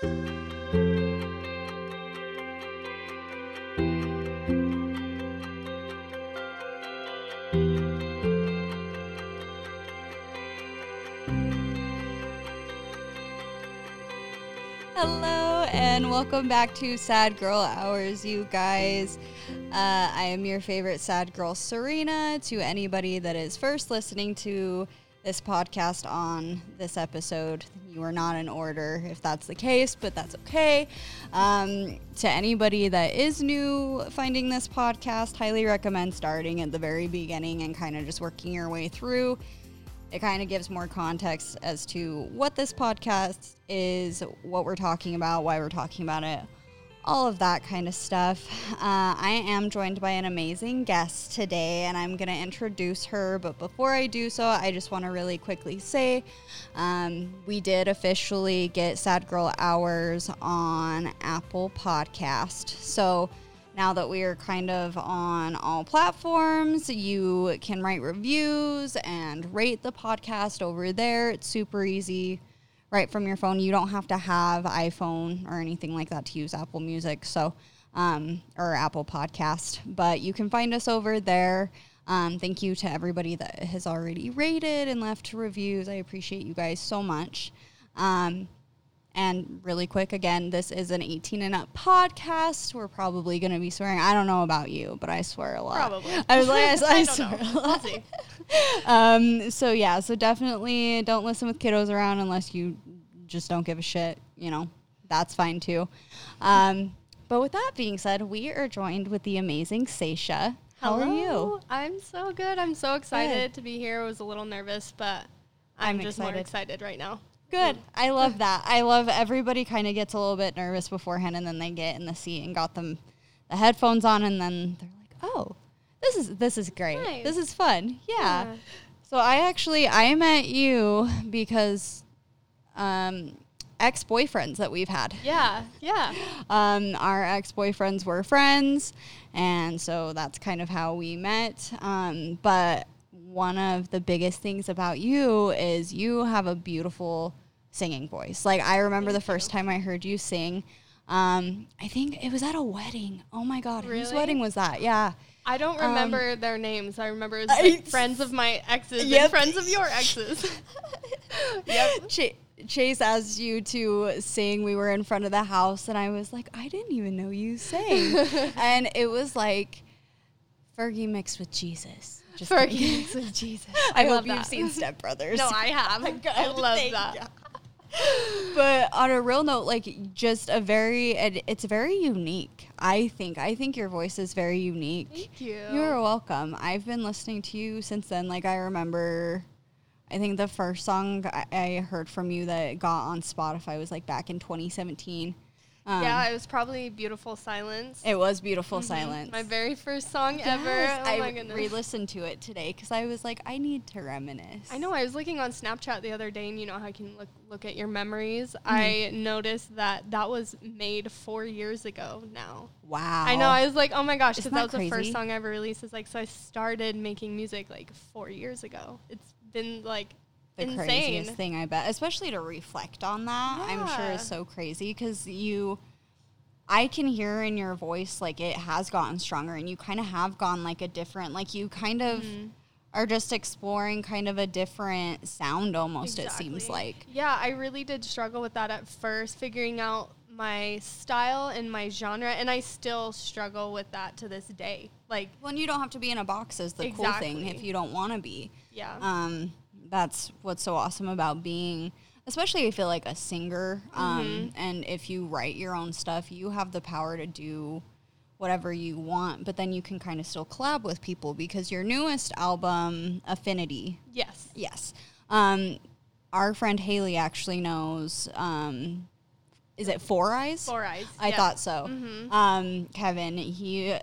Hello and welcome back to Sad Girl Hours, you guys. Uh, I am your favorite sad girl, Serena. To anybody that is first listening to this podcast on this episode, you are not in order if that's the case, but that's okay. Um, to anybody that is new finding this podcast, highly recommend starting at the very beginning and kind of just working your way through it kind of gives more context as to what this podcast is, what we're talking about, why we're talking about it, all of that kind of stuff. Uh, I am joined by an amazing guest today, and I'm going to introduce her. But before I do so, I just want to really quickly say um, we did officially get Sad Girl Hours on Apple Podcast. So, now that we are kind of on all platforms, you can write reviews and rate the podcast over there. It's super easy right from your phone. You don't have to have iPhone or anything like that to use Apple Music. So, um, or Apple Podcast, but you can find us over there. Um, thank you to everybody that has already rated and left reviews. I appreciate you guys so much. Um, and really quick, again, this is an 18 and up podcast. We're probably going to be swearing. I don't know about you, but I swear a lot. Probably. I was like, I, I, I swear don't a know. lot. We'll see. um, so yeah, so definitely don't listen with kiddos around unless you just don't give a shit. You know, that's fine too. Um, but with that being said, we are joined with the amazing Saysha. How are you? I'm so good. I'm so excited to be here. I was a little nervous, but I'm, I'm just excited. more excited right now. Good. I love that. I love everybody kind of gets a little bit nervous beforehand and then they get in the seat and got them the headphones on and then they're like, "Oh, this is this is great. Nice. This is fun." Yeah. Yeah. So I actually I met you because um ex-boyfriends that we've had. Yeah, yeah. Um, our ex boyfriends were friends, and so that's kind of how we met. Um, but one of the biggest things about you is you have a beautiful singing voice. Like, I remember the first time I heard you sing. Um, I think it was at a wedding. Oh my God, whose wedding was that? Yeah. I don't remember their names. I remember it was I- friends of my exes Yep. and friends of your exes. yep. Ch- Chase asked you to sing. We were in front of the house, and I was like, I didn't even know you sang. and it was like Fergie mixed with Jesus. Just Fergie kidding. mixed with Jesus. I, I hope love you've that. seen Step Brothers. no, I have. I love that. but on a real note, like just a very, it- it's very unique. I think. I think your voice is very unique. Thank you. You're welcome. I've been listening to you since then. Like I remember, I think the first song I, I heard from you that got on Spotify was like back in 2017. Um, yeah, it was probably Beautiful Silence. it was "Beautiful Mhm. Silence." My very first song ever. Oh I my goodness. re-listened to it today because I was like, I need to reminisce. I know. I was looking on Snapchat the other day, and you know how I can look look at your memories. Mm-hmm. I noticed that that was made four years ago now. Wow. I know. I was like, oh my gosh, because that, that was the first song I ever released. It's like so I started making music like four years ago. It's been like the insane. craziest thing I bet, especially to reflect on that. I'm sure is so crazy because you, I can hear in your voice like it has gotten stronger, and you kind of have gone like a different, like you kind of Mhm. are just exploring kind of a different sound almost. It seems like. Yeah, I really did struggle with that at first, figuring out my style and my genre, and I still struggle with that to this day. Like, Well, and you don't have to be in a box is the cool thing if you don't want to be. yeah. um, that's what's so awesome about being especially i feel like a singer um, Mhm. and if you write your own stuff you have the power to do whatever you want but then you can kind of still collab with people because your newest album affinity yes. yes um, our friend haley actually knows um, is it four eyes Four eyes. i yeah. thought so Mhm. um, kevin he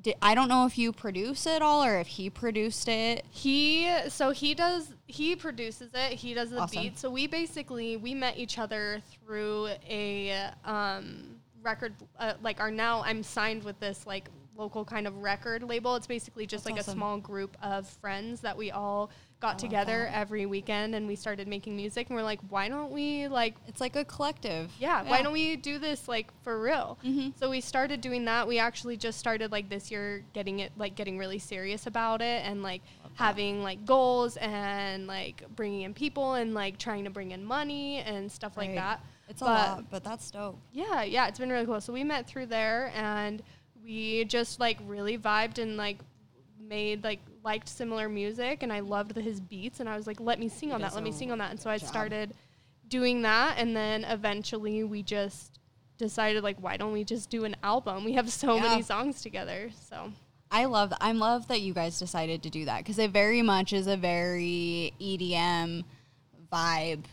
did, i don't know if you produce it all or if he produced it He so he does he produces it. He does the Awesome. beat. So we basically we met each other through a um, record uh, like our now I'm signed with this like local kind of record label. It's basically just That's like awesome. a small group of friends that we all got love together every weekend and we started making music and we're like, why don't we like It's like a collective. yeah, why don't we do this like for real? Mhm. So we started doing that. We actually just started like this year getting it like getting really serious about it and like having like goals and like bringing in people and like trying to bring in money and stuff like that. It's a But- lot, but that's dope. Yeah, yeah, it's been really cool. So we met through there and we just like really vibed and like made like liked similar music and I loved the, his beats and I was like, let me sing on that, let me sing on that. And so I job. started doing that and then eventually we just decided like why don't we just do an album? We have so Yeah. many songs together. So I love I love that you guys decided to do that because it very much is a very EDM vibe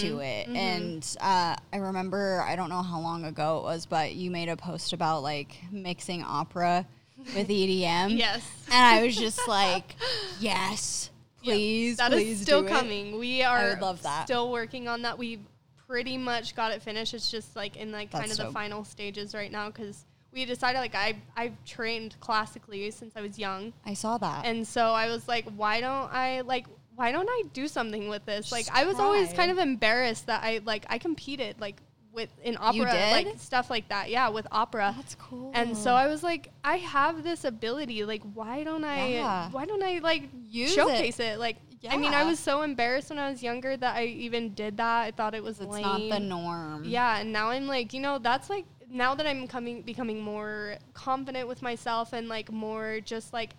to it. And uh, I remember I don't know how long ago it was, but you made a post about like mixing opera with EDM. yes. And I was just like, yes, please, That is please still do it. coming. We are that. still working on that. We pretty much got it finished. It's just like in like kind That's of the final stages right now because we decided like I I've trained classically since I was young, I saw that. and so I was like, why don't I like why don't I do something with this? Like Just I was always kind of embarrassed that I like I competed like with in opera like stuff like that. Yeah, with opera. That's cool. And so I was like, I have this ability. Like, why don't I? Yeah. Why don't I like Use showcase it? Like, I mean, I was so embarrassed when I was younger that I even did that. I thought it was it's lame. not the norm. Yeah, and now I'm like, you know, that's like now that I'm coming becoming more confident with myself and like more just like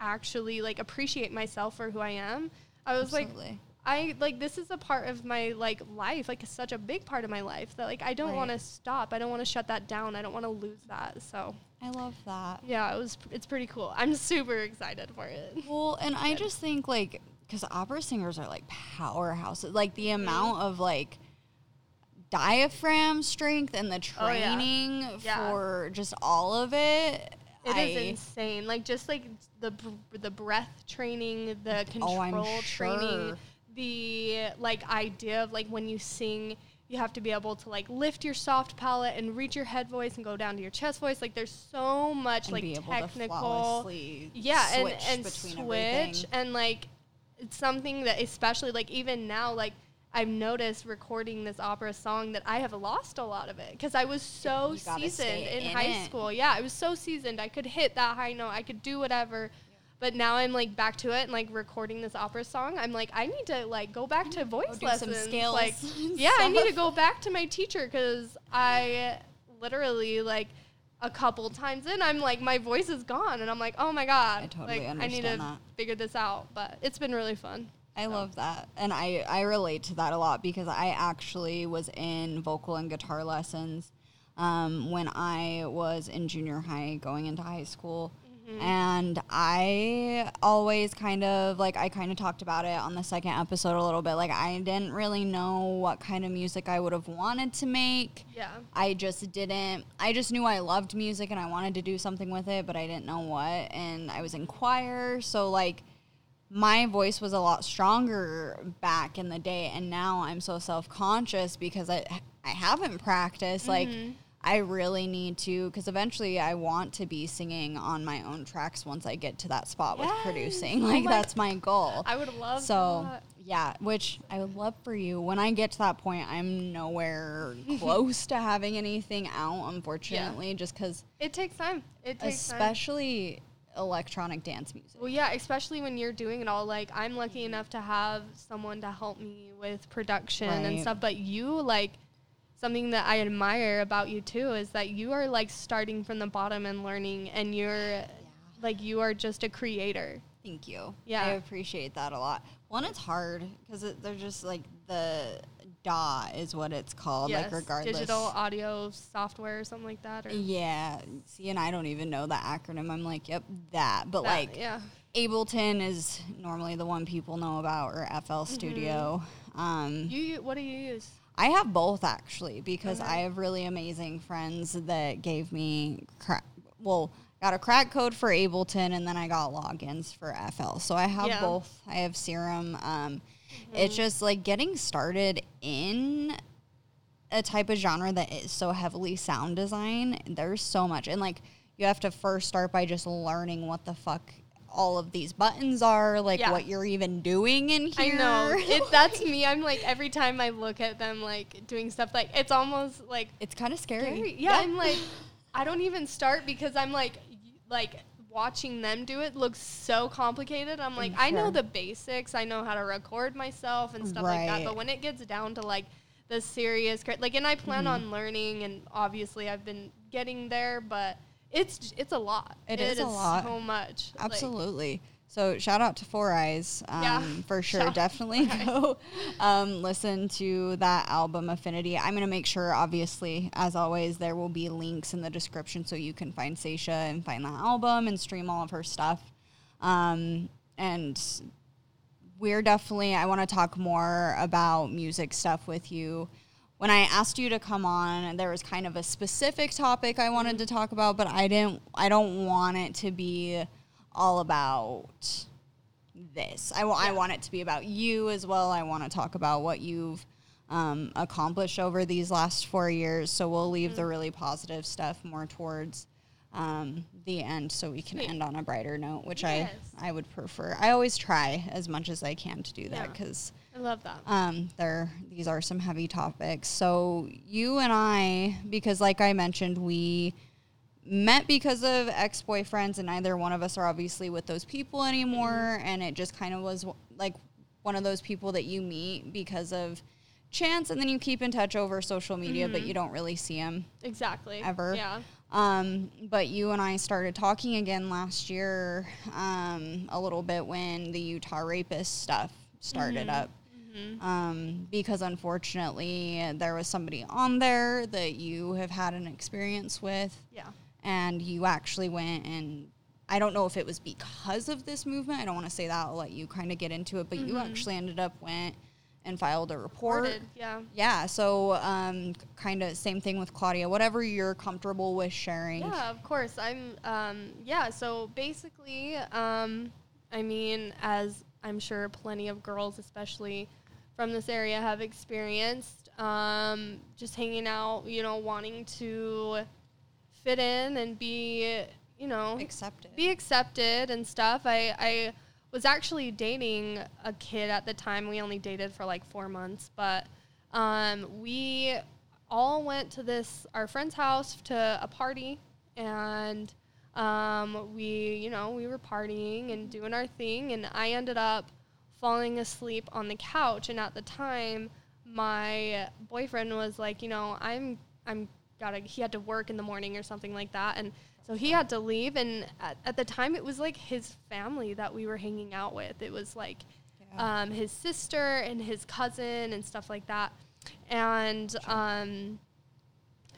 actually like appreciate myself for who I am. I was like I like this is a part of my like life, like such a big part of my life that like I don't Right. want to stop. I don't want to shut that down. I don't want to lose that. So, I love that. yeah, it was it's pretty cool. I'm super excited for it. Well, and I just think like because opera singers are like powerhouses, like the mm-hmm. amount of like diaphragm strength and the Oh, yeah. training Yeah. for just all of it. It is I, insane. Like just like the the breath training, the oh, control Oh, training, sure. the like idea of like when you sing, you have to be able to like lift your soft palate and reach your head voice and go down to your chest voice. Like there's so much and like technical. yeah switch and, and switch everything. and like it's something that especially like even now like i've noticed recording this opera song that i have lost a lot of it because i was so seasoned in, in high it. school. Yeah i was so seasoned. I could hit that high note. I could do whatever. But now i'm like back to it and like recording this opera song. I'm like i need to like go back to voice do some lessons scales like yeah i need to go back to my teacher because i literally like a couple times in i'm like my voice is gone and i'm like oh my god. I totally like, i need to that. figure this out but it's been really fun I love that. And I, I relate to that a lot because I actually was in vocal and guitar lessons um, when I was in junior high going into high school. And I always kind of like, I kind of talked about it on the second episode a little bit. Like, I didn't really know what kind of music I would have wanted to make. yeah I just didn't. I just knew I loved music and I wanted to do something with it, but I didn't know what. And I was in choir, so like my voice was a lot stronger back in the day, and now I'm so self conscious because I I haven't practiced. Like mm-hmm. I really need to, because eventually I want to be singing on my own tracks once I get to that spot with Yes. producing. Oh Like my that's my goal. i would love So that. yeah, which I would love for you. When I get to that point, I'm nowhere close to having anything out, unfortunately, just because, it takes time it takes time especially electronic dance music. well yeah especially when you're doing it all like i'm lucky mm-hmm. enough to have someone to help me with production and stuff but you like something that i admire about you too is that you are like starting from the bottom and learning and you're like you are just a creator Thank you. Yeah. I appreciate that a lot. One, it's hard because they're just like the DAW is what it's called, yes, like regardless. digital audio software or something like that or Yeah. See, and I don't even know the acronym. I'm like, yep, that. But that, like, yeah Ableton is normally the one people know about, or FL Studio. Um, you what do you use I have both actually because Okay. I have really amazing friends that gave me crack. Well, got a crack code for Ableton and then I got logins for FL. So I have Yeah. both. I have Serum. Um, It's mm-hmm. just like getting started in a type of genre that is so heavily sound design. There's so much and like you have to first start by just learning what the fuck all of these buttons are, like Yeah. what you're even doing in here. I know. It, that's me. I'm like every time I look at them like doing stuff like it's almost like it's kind of scary. scary. Yeah, I'm like I don't even start because I'm like like watching them do it looks so complicated. I'm like I know the basics. I know how to record myself and stuff like that. But when it gets down to like the serious like and I plan Mm-hmm. on learning and obviously I've been getting there, but it's it's a lot. It is a lot. so much. Like, Absolutely. So shout out to Four Eyes um, Yeah. for sure. Shout Definitely go um, listen to that album Affinity. I'm gonna make sure, obviously, as always, there will be links in the description so you can find Saysha and find that album and stream all of her stuff. Um, and we're definitely I want to talk more about music stuff with you. When I asked you to come on, there was kind of a specific topic I wanted to talk about, but I didn't I don't want it to be all about this. I, wa- I want it to be about you as well. I want to talk about what you've um, accomplished over these last four years. So we'll leave the really positive stuff more towards um, the end so we can Sweet. end on a brighter note, which Yes. I, I would prefer. I always try as much as I can to do that Yeah. because I love that. um, there these are some heavy topics. So you and I, because like I mentioned, we met because of ex-boyfriends and neither one of us are obviously with those people anymore and it just kind of was like one of those people that you meet because of chance and then you keep in touch over social media but you don't really see them Exactly. ever. Yeah. um, but you and I started talking again last year um, a little bit when the Utah rapist stuff started up. Um, because unfortunately, there was somebody on there that you have had an experience with, Yeah. And you actually went and I don't know if it was because of this movement. I don't want to say that. I'll let you kind of get into it, but you actually ended up went and filed a report. Reported, Yeah. Yeah, so um, kind of same thing with Claudia. Whatever you're comfortable with sharing. Yeah, of course. I'm um yeah, so basically, um I mean, as I'm sure plenty of girls especially from this area have experienced, um, just hanging out, you know, wanting to fit in and be, you know, Accepted. be accepted and stuff. I, I was actually dating a kid at the time. We only dated for like four months, but um, we all went to this our friend's house to a party, and um, we, you know, we were partying and doing our thing, and I ended up falling asleep on the couch. And at the time, my boyfriend was like, you know, I'm, I'm gotta. He had to work in the morning or something like that, and so he had to leave. And at, at the time, it was like his family that we were hanging out with. It was like Yeah. um, his sister and his cousin and stuff like that. And um,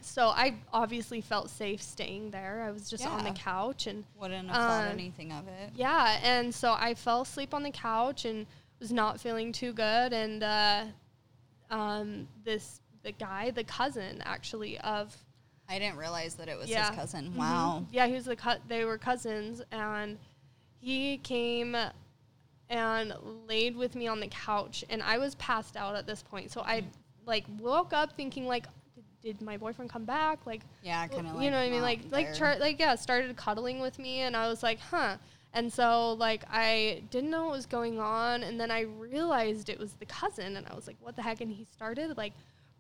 so I obviously felt safe staying there. I was just on the couch and Wouldn't have thought uh, anything of it. yeah, and so I fell asleep on the couch and was not feeling too good. And uh, um, this the guy, the cousin actually of I didn't realize that it was Yeah. his cousin. Mhm. Wow. Yeah, he was the cut. They were cousins, and he came and laid with me on the couch, and I was passed out at this point. So I like woke up thinking like, did, did my boyfriend come back? Like, Yeah, kind of like you know what I mean? Like, like, there. char- like, yeah, started cuddling with me, and I was like, huh. And so, like, I didn't know what was going on, and then I realized it was the cousin, and I was like, what the heck? And he started like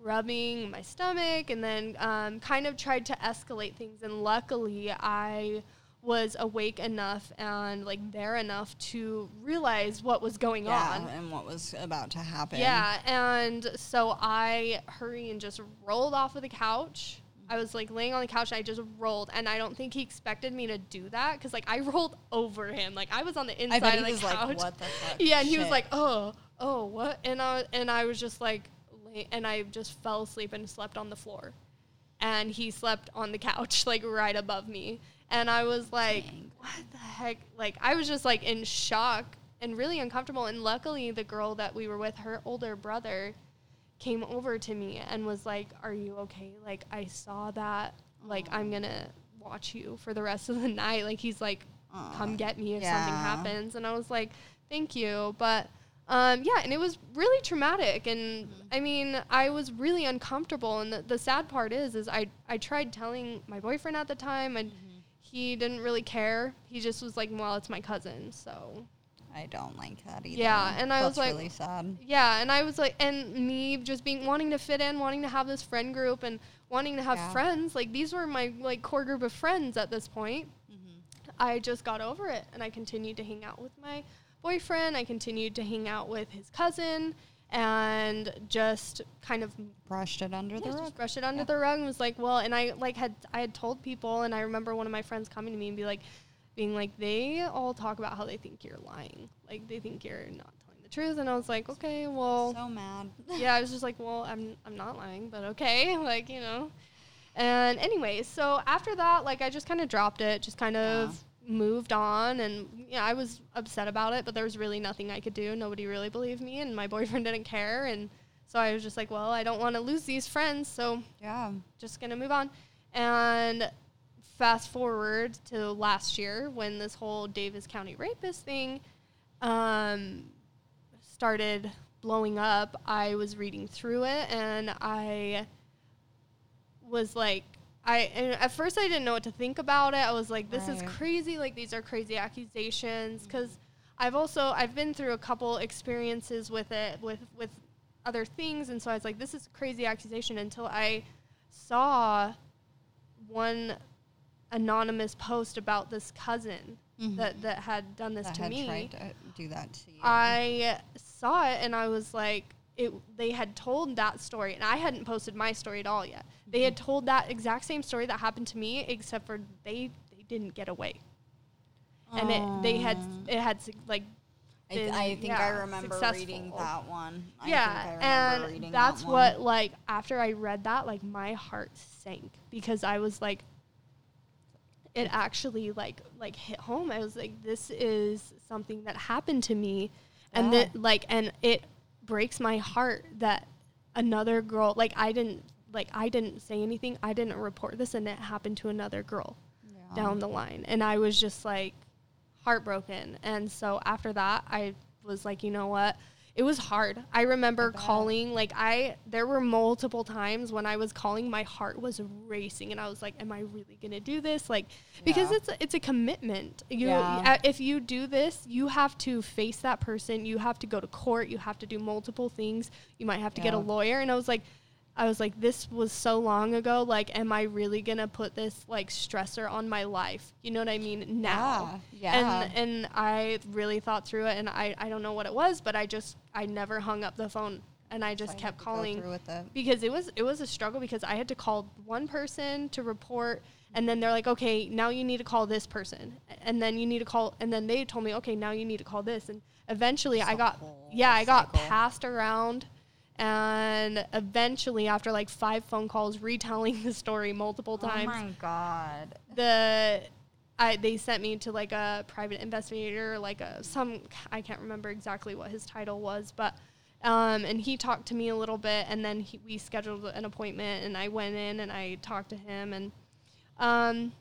rubbing my stomach, and then um, kind of tried to escalate things. And luckily, I was awake enough and like there enough to realize what was going yeah, on. and what was about to happen. Yeah, and so I hurry and just rolled off of the couch. I was like laying on the couch and I just rolled, and I don't think he expected me to do that because like I rolled over him, like I was on the inside of the was couch. like, "What the fuck?" yeah, and he was like, "Oh, oh, what?" And I and I was just like, and I just fell asleep and slept on the floor, and he slept on the couch like right above me, and I was like, Dang. "What the heck?" Like I was just like in shock and really uncomfortable. And luckily, the girl that we were with, her older brother, came over to me and was like, "Are you okay? Like I saw that. Like I'm gonna watch you for the rest of the night." Like he's like. "Come get me if something happens." And I was like, "Thank you," but. Um, yeah, and it was really traumatic, and I mean, I was really uncomfortable. And the, the sad part is, is I I tried telling my boyfriend at the time, and he didn't really care. He just was like, well, it's my cousin, so I don't like that either. Yeah, and I was That's like- really sad. yeah. And I was like, and me just being wanting to fit in, wanting to have this friend group, and wanting to have Yeah. friends. Like these were my like core group of friends at this point. I just got over it, and I continued to hang out with my boyfriend. I continued to hang out with his cousin, and just kind of Brushed it under yeah, the just rug. brushed it under Yeah. the rug and was like, well, and I like had I had told people, and I remember one of my friends coming to me and be like, being like, they all talk about how they think you're lying, like they think you're not telling the truth, and I was like, okay, well, So mad. yeah, I was just like, well, I'm I'm not lying, but okay, like you know. And anyways, so after that, like I just kind of dropped it, just kind of moved on, and yeah, I was upset about it, but there was really nothing I could do. Nobody really believed me, and my boyfriend didn't care, and so I was just like, well, I don't want to lose these friends, so Yeah. just gonna move on. And fast forward to last year when this whole Davis County rapist thing um, started blowing up. I was reading through it and I was like, I and at first I didn't know what to think about it. I was like, this is crazy. Like these are crazy accusations because I've also I've been through a couple experiences with it with with other things, and so I was like, this is a crazy accusation until I saw one anonymous post about this cousin mm-hmm. that that had done this That to me. tried to do that to you. I saw it and I was like, it. They had told that story, and I hadn't posted my story at all yet. They had told that exact same story that happened to me, except for they they didn't get away, and it they had it had like. I, th- I think yeah, I remember reading that one. I yeah, think I remember and that's that what like after I read that, like my heart sank because I was like, it actually like like hit home. I was like, this is something that happened to me, and that like and it breaks my heart that another girl like I didn't like I didn't say anything. I didn't report this, and it happened to another girl Yeah. down the line. And I was just like heartbroken. And so after that, I was like, you know what? It was hard. I remember bet. calling, like, I, there were multiple times when I was calling, my heart was racing. And I was like, am I really going to do this? Like, because it's, a, it's a commitment. You, Yeah. if you do this, you have to face that person. You have to go to court. You have to do multiple things. You might have to get a lawyer. And I was like, I was like, this was so long ago. Like, am I really gonna put this like stressor on my life? You know what I mean? Now. Yeah. yeah. And and I really thought through it, and I I don't know what it was, but I just I never hung up the phone, and I just So kept go calling through with it. because it was it was a struggle because I had to call one person to report and then they're like okay now you need to call this person and then you need to call and then they told me okay now you need to call this and eventually It's I got whole yeah I got cycle. passed around and eventually after like five phone calls retelling the story multiple times Oh my god. the I they sent me to like a private investigator, like a some I can't remember exactly what his title was, but um, and he talked to me a little bit, and then he, we scheduled an appointment, and I went in and I talked to him, and um,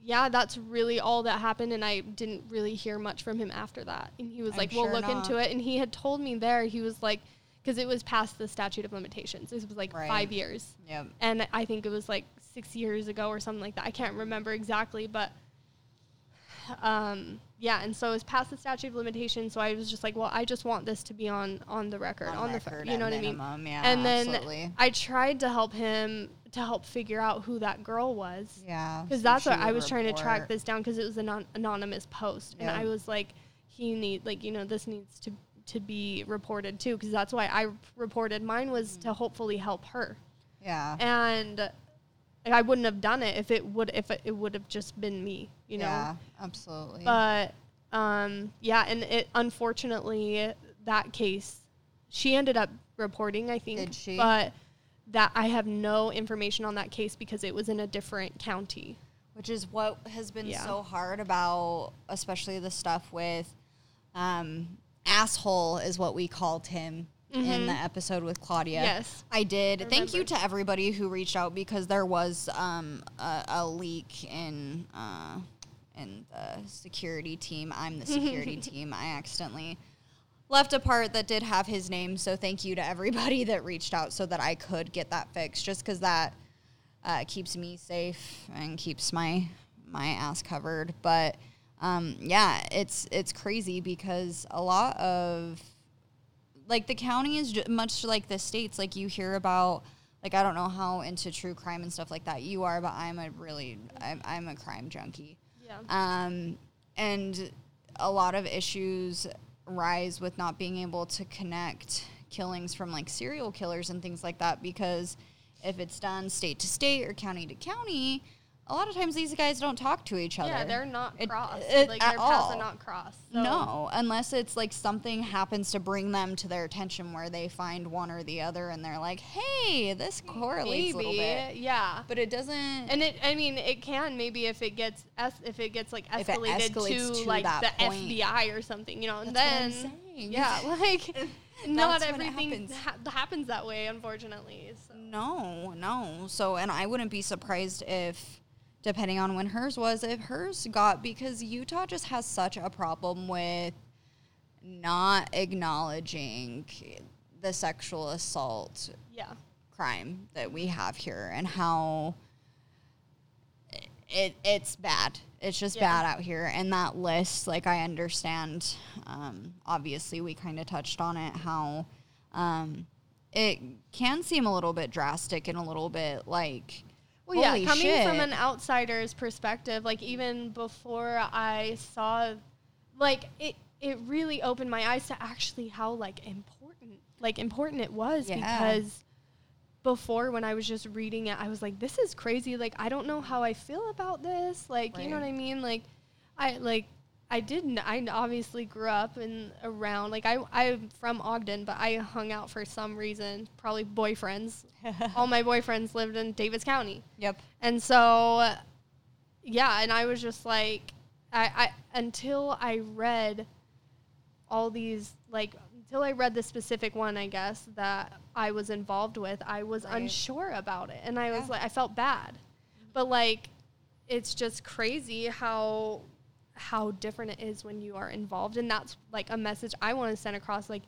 yeah, that's really all that happened, and I didn't really hear much from him after that. And he was I'm like, "We'll sure look into it," and he had told me there he was like, because it was past the statute of limitations, This was like Right. five years Yep. and I think it was like six years ago or something like that. I can't remember exactly, but um, yeah. And so it was past the statute of limitations. So I was just like, well, I just want this to be on on the record, on, the record the, you know at what I mean? minimum, Yeah, and then absolutely. I tried to help him to help figure out who that girl was. yeah. Because that's what I was trying to track this down because it was an anonymous post, and I was like, he need like you know this needs to to be reported too because that's why I reported. Mine was Mm. to hopefully help her Yeah. and I wouldn't have done it if it would if it, it would have just been me, you know. Yeah, absolutely. But um, yeah, and it unfortunately that case, she ended up reporting, I think. Did she? But that I have no information on that case because it was in a different county. which is what has been Yeah. so hard about especially the stuff with um asshole is what we called him in the episode with Claudia. Mm-hmm. Yes. I did. I Thank you to everybody who reached out because there was um a, a leak in uh in the security team. I'm the security team. I accidentally left a part that did have his name. So thank you to everybody that reached out so that I could get that fixed just because that uh, keeps me safe and keeps my my ass covered. But um, yeah, it's it's crazy because a lot of like the county is much like the states. Like you hear about like I don't know how into true crime and stuff like that you are, but I'm a really I'm, I'm a crime junkie. Yeah. Um, and a lot of issues rise with not being able to connect killings from like serial killers and things like that because if it's done state to state or county to county, a lot of times these guys don't talk to each other. Yeah, they're not It- crossed. it- like at their paths all. are not crossed. So No, unless it's like something happens to bring them to their attention where they find one or the other and they're like, "Hey, this correlates a little bit." Yeah. But it doesn't. And it, I mean, it can maybe if it gets es- if it gets like escalated escalates to, to like the point. FBI or something, you know, and That's what then yeah, like not everything happens. ha- happens that way, unfortunately. So. No, no. So, and I wouldn't be surprised if, depending on when hers was, if hers got because Utah just has such a problem with not acknowledging the sexual assault Yeah, crime that we have here and how it it's bad. It's just Yeah. bad out here. And that list, like I understand, um, obviously we kind of touched on it how um, it can seem a little bit drastic and a little bit like. Well, yeah, coming shit. from an outsider's perspective, like even before I saw, like it, it really opened my eyes to actually how like important, like important it was Yeah. because before when I was just reading it, I was like, this is crazy. Like I don't know how I feel about this. Like you know what I mean? Like I like. I didn't. I obviously grew up in around like I I'm from Ogden, but I hung out for some reason, probably boyfriends. All my boyfriends lived in Davis County. Yep. And so, yeah, and I was just like, I, I until I read all these like until I read the specific one, I guess that I was involved with, I was Right. unsure about it, and I was like, I felt bad, but like, it's just crazy how how different it is when you are involved, and that's like a message I want to send across, like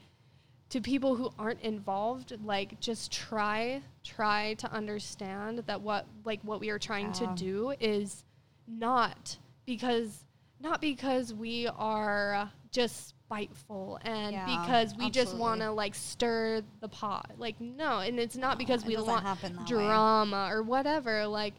to people who aren't involved like just try try to understand that what like what we are trying Yeah. to do is not because not because we are just spiteful and Yeah, because we just want to like stir the pot like no and it's not No, because we want that way. drama or whatever like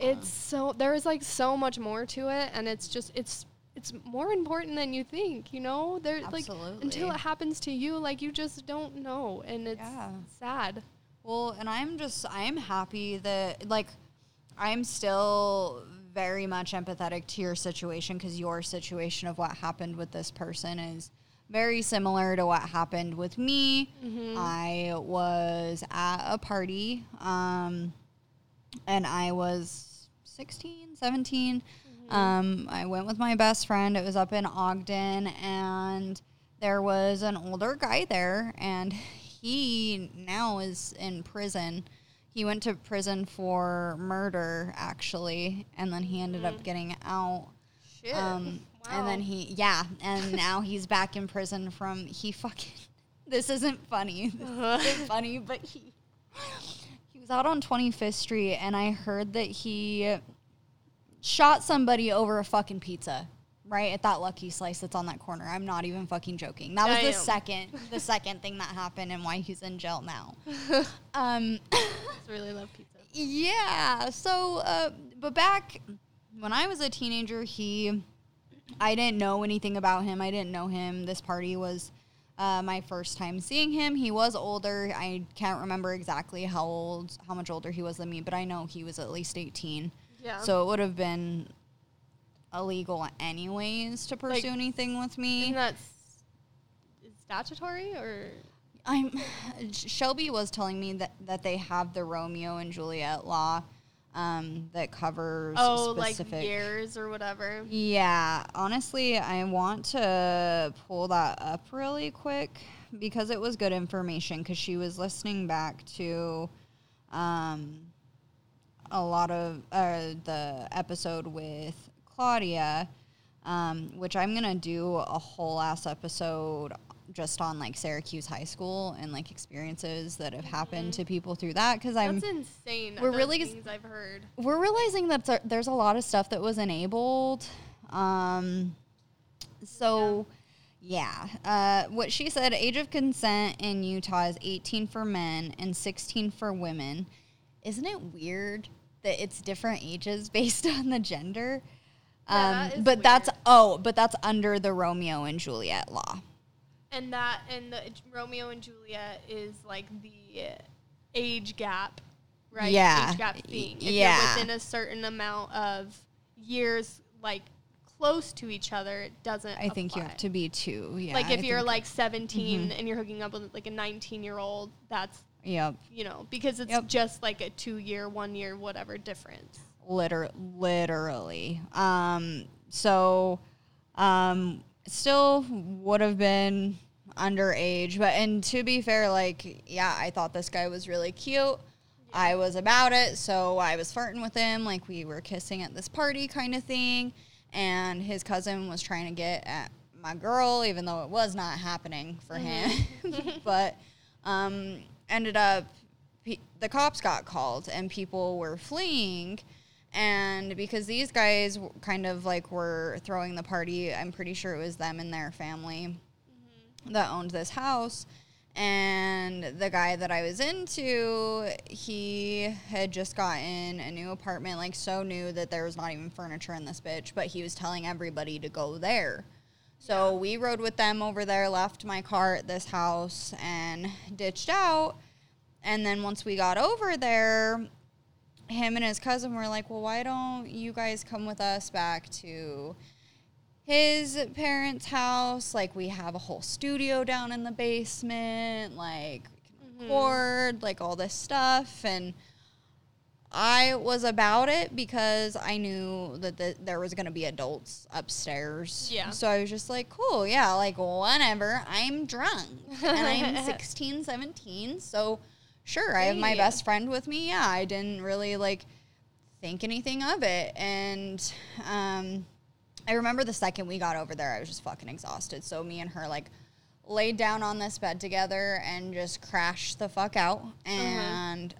it's so there is like so much more to it and it's just it's it's more important than you think you know there like until it happens to you like you just don't know and it's Yeah. sad Well, and I'm just I'm happy that like I'm still very much empathetic to your situation because your situation of what happened with this person is very similar to what happened with me. I was at a party um, and I was 16, 17. Um, I went with my best friend. It was up in Ogden, and there was an older guy there, and he now is in prison. He went to prison for murder, actually, and then he ended up getting out. shit Um, And then he, yeah, and now he's back in prison from, he fucking, this isn't funny. This isn't funny, but he was out on 25th Street, and I heard that he shot somebody over a fucking pizza. Right at that Lucky Slice that's on that corner. I'm not even fucking joking. That was the Damn. second, the second thing that happened, and why he's in jail now. um, really love pizza yeah. So, uh, but back when I was a teenager, he, I didn't know anything about him. I didn't know him. This party was uh, my first time seeing him. He was older. I can't remember exactly how old, how much older he was than me, but I know he was at least 18. yeah So it would have been illegal anyways to pursue Like, anything with me. isn't that s- statutory or I'm Shelby was telling me that, that they have the Romeo and Juliet law um, that covers oh specific. like years or whatever Yeah, honestly, I want to pull that up really quick because it was good information. Because she was listening back to um, a lot of uh, the episode with Claudia, um, which I'm gonna do a whole ass episode just on like Syracuse High School and like experiences that have happened to people through that because I'm That's insane. we're really- things I've heard. we're realizing that there- there's a lot of stuff that was enabled. Um, so, yeah. Uh, what she said age of consent in Utah is 18 for men and 16 for women. Isn't it weird that it's different ages based on the gender? Yeah, that Um, is but that's oh, but that's under the Romeo and Juliet law. And that and the Romeo and Juliet is like the age gap, right? Yeah. Age gap thing. If Yeah. you're within a certain amount of years, like close to each other, it doesn't. I think you have to be two. Yeah. like I if you're like 17 and you're hooking up with like a 19 year old, that's yep. you know because it's Yep. just like a two year, one year, whatever difference. liter- literally. Um, so, um, still would have been underage, but and to be fair, like, yeah, I thought this guy was really cute. I was about it, so I was flirting with him, like we were kissing at this party kind of thing. And his cousin was trying to get at my girl, even though it was not happening for him. but um, ended up, pe- the cops got called and people were fleeing. And because these guys kind of like were throwing the party, I'm pretty sure it was them and their family that owned this house. And the guy that I was into, he had just gotten a new apartment, like so new that there was not even furniture in this bitch, but he was telling everybody to go there. So we rode with them over there, left my car at this house, and ditched out. And then once we got over there, him and his cousin were like, Well, why don't you guys come with us back to his parents' house? Like, we have a whole studio down in the basement, like, we can record, like, all this stuff. And I was about it because I knew that the, there was going to be adults upstairs. Yeah. So I was just like, cool, yeah, like, whatever. I'm drunk and I'm 16, 17. So, sure, I have my best friend with me. Yeah, I didn't really, like, think anything of it. And um, I remember the second we got over there, I was just fucking exhausted. So me and her like laid down on this bed together and just crashed the fuck out. And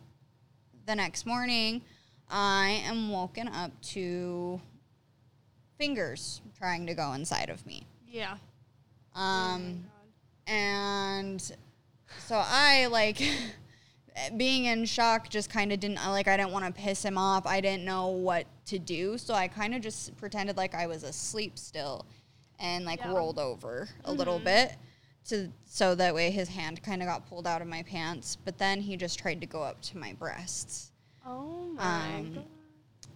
the next morning, I am woken up to fingers trying to go inside of me. Yeah. Um, and so I like being in shock just kind of didn't like I didn't want to piss him off. I didn't know what to do, so I kind of just pretended like I was asleep still and like Yeah. rolled over a little bit to so that way his hand kind of got pulled out of my pants, but then he just tried to go up to my breasts. Oh my Um, god.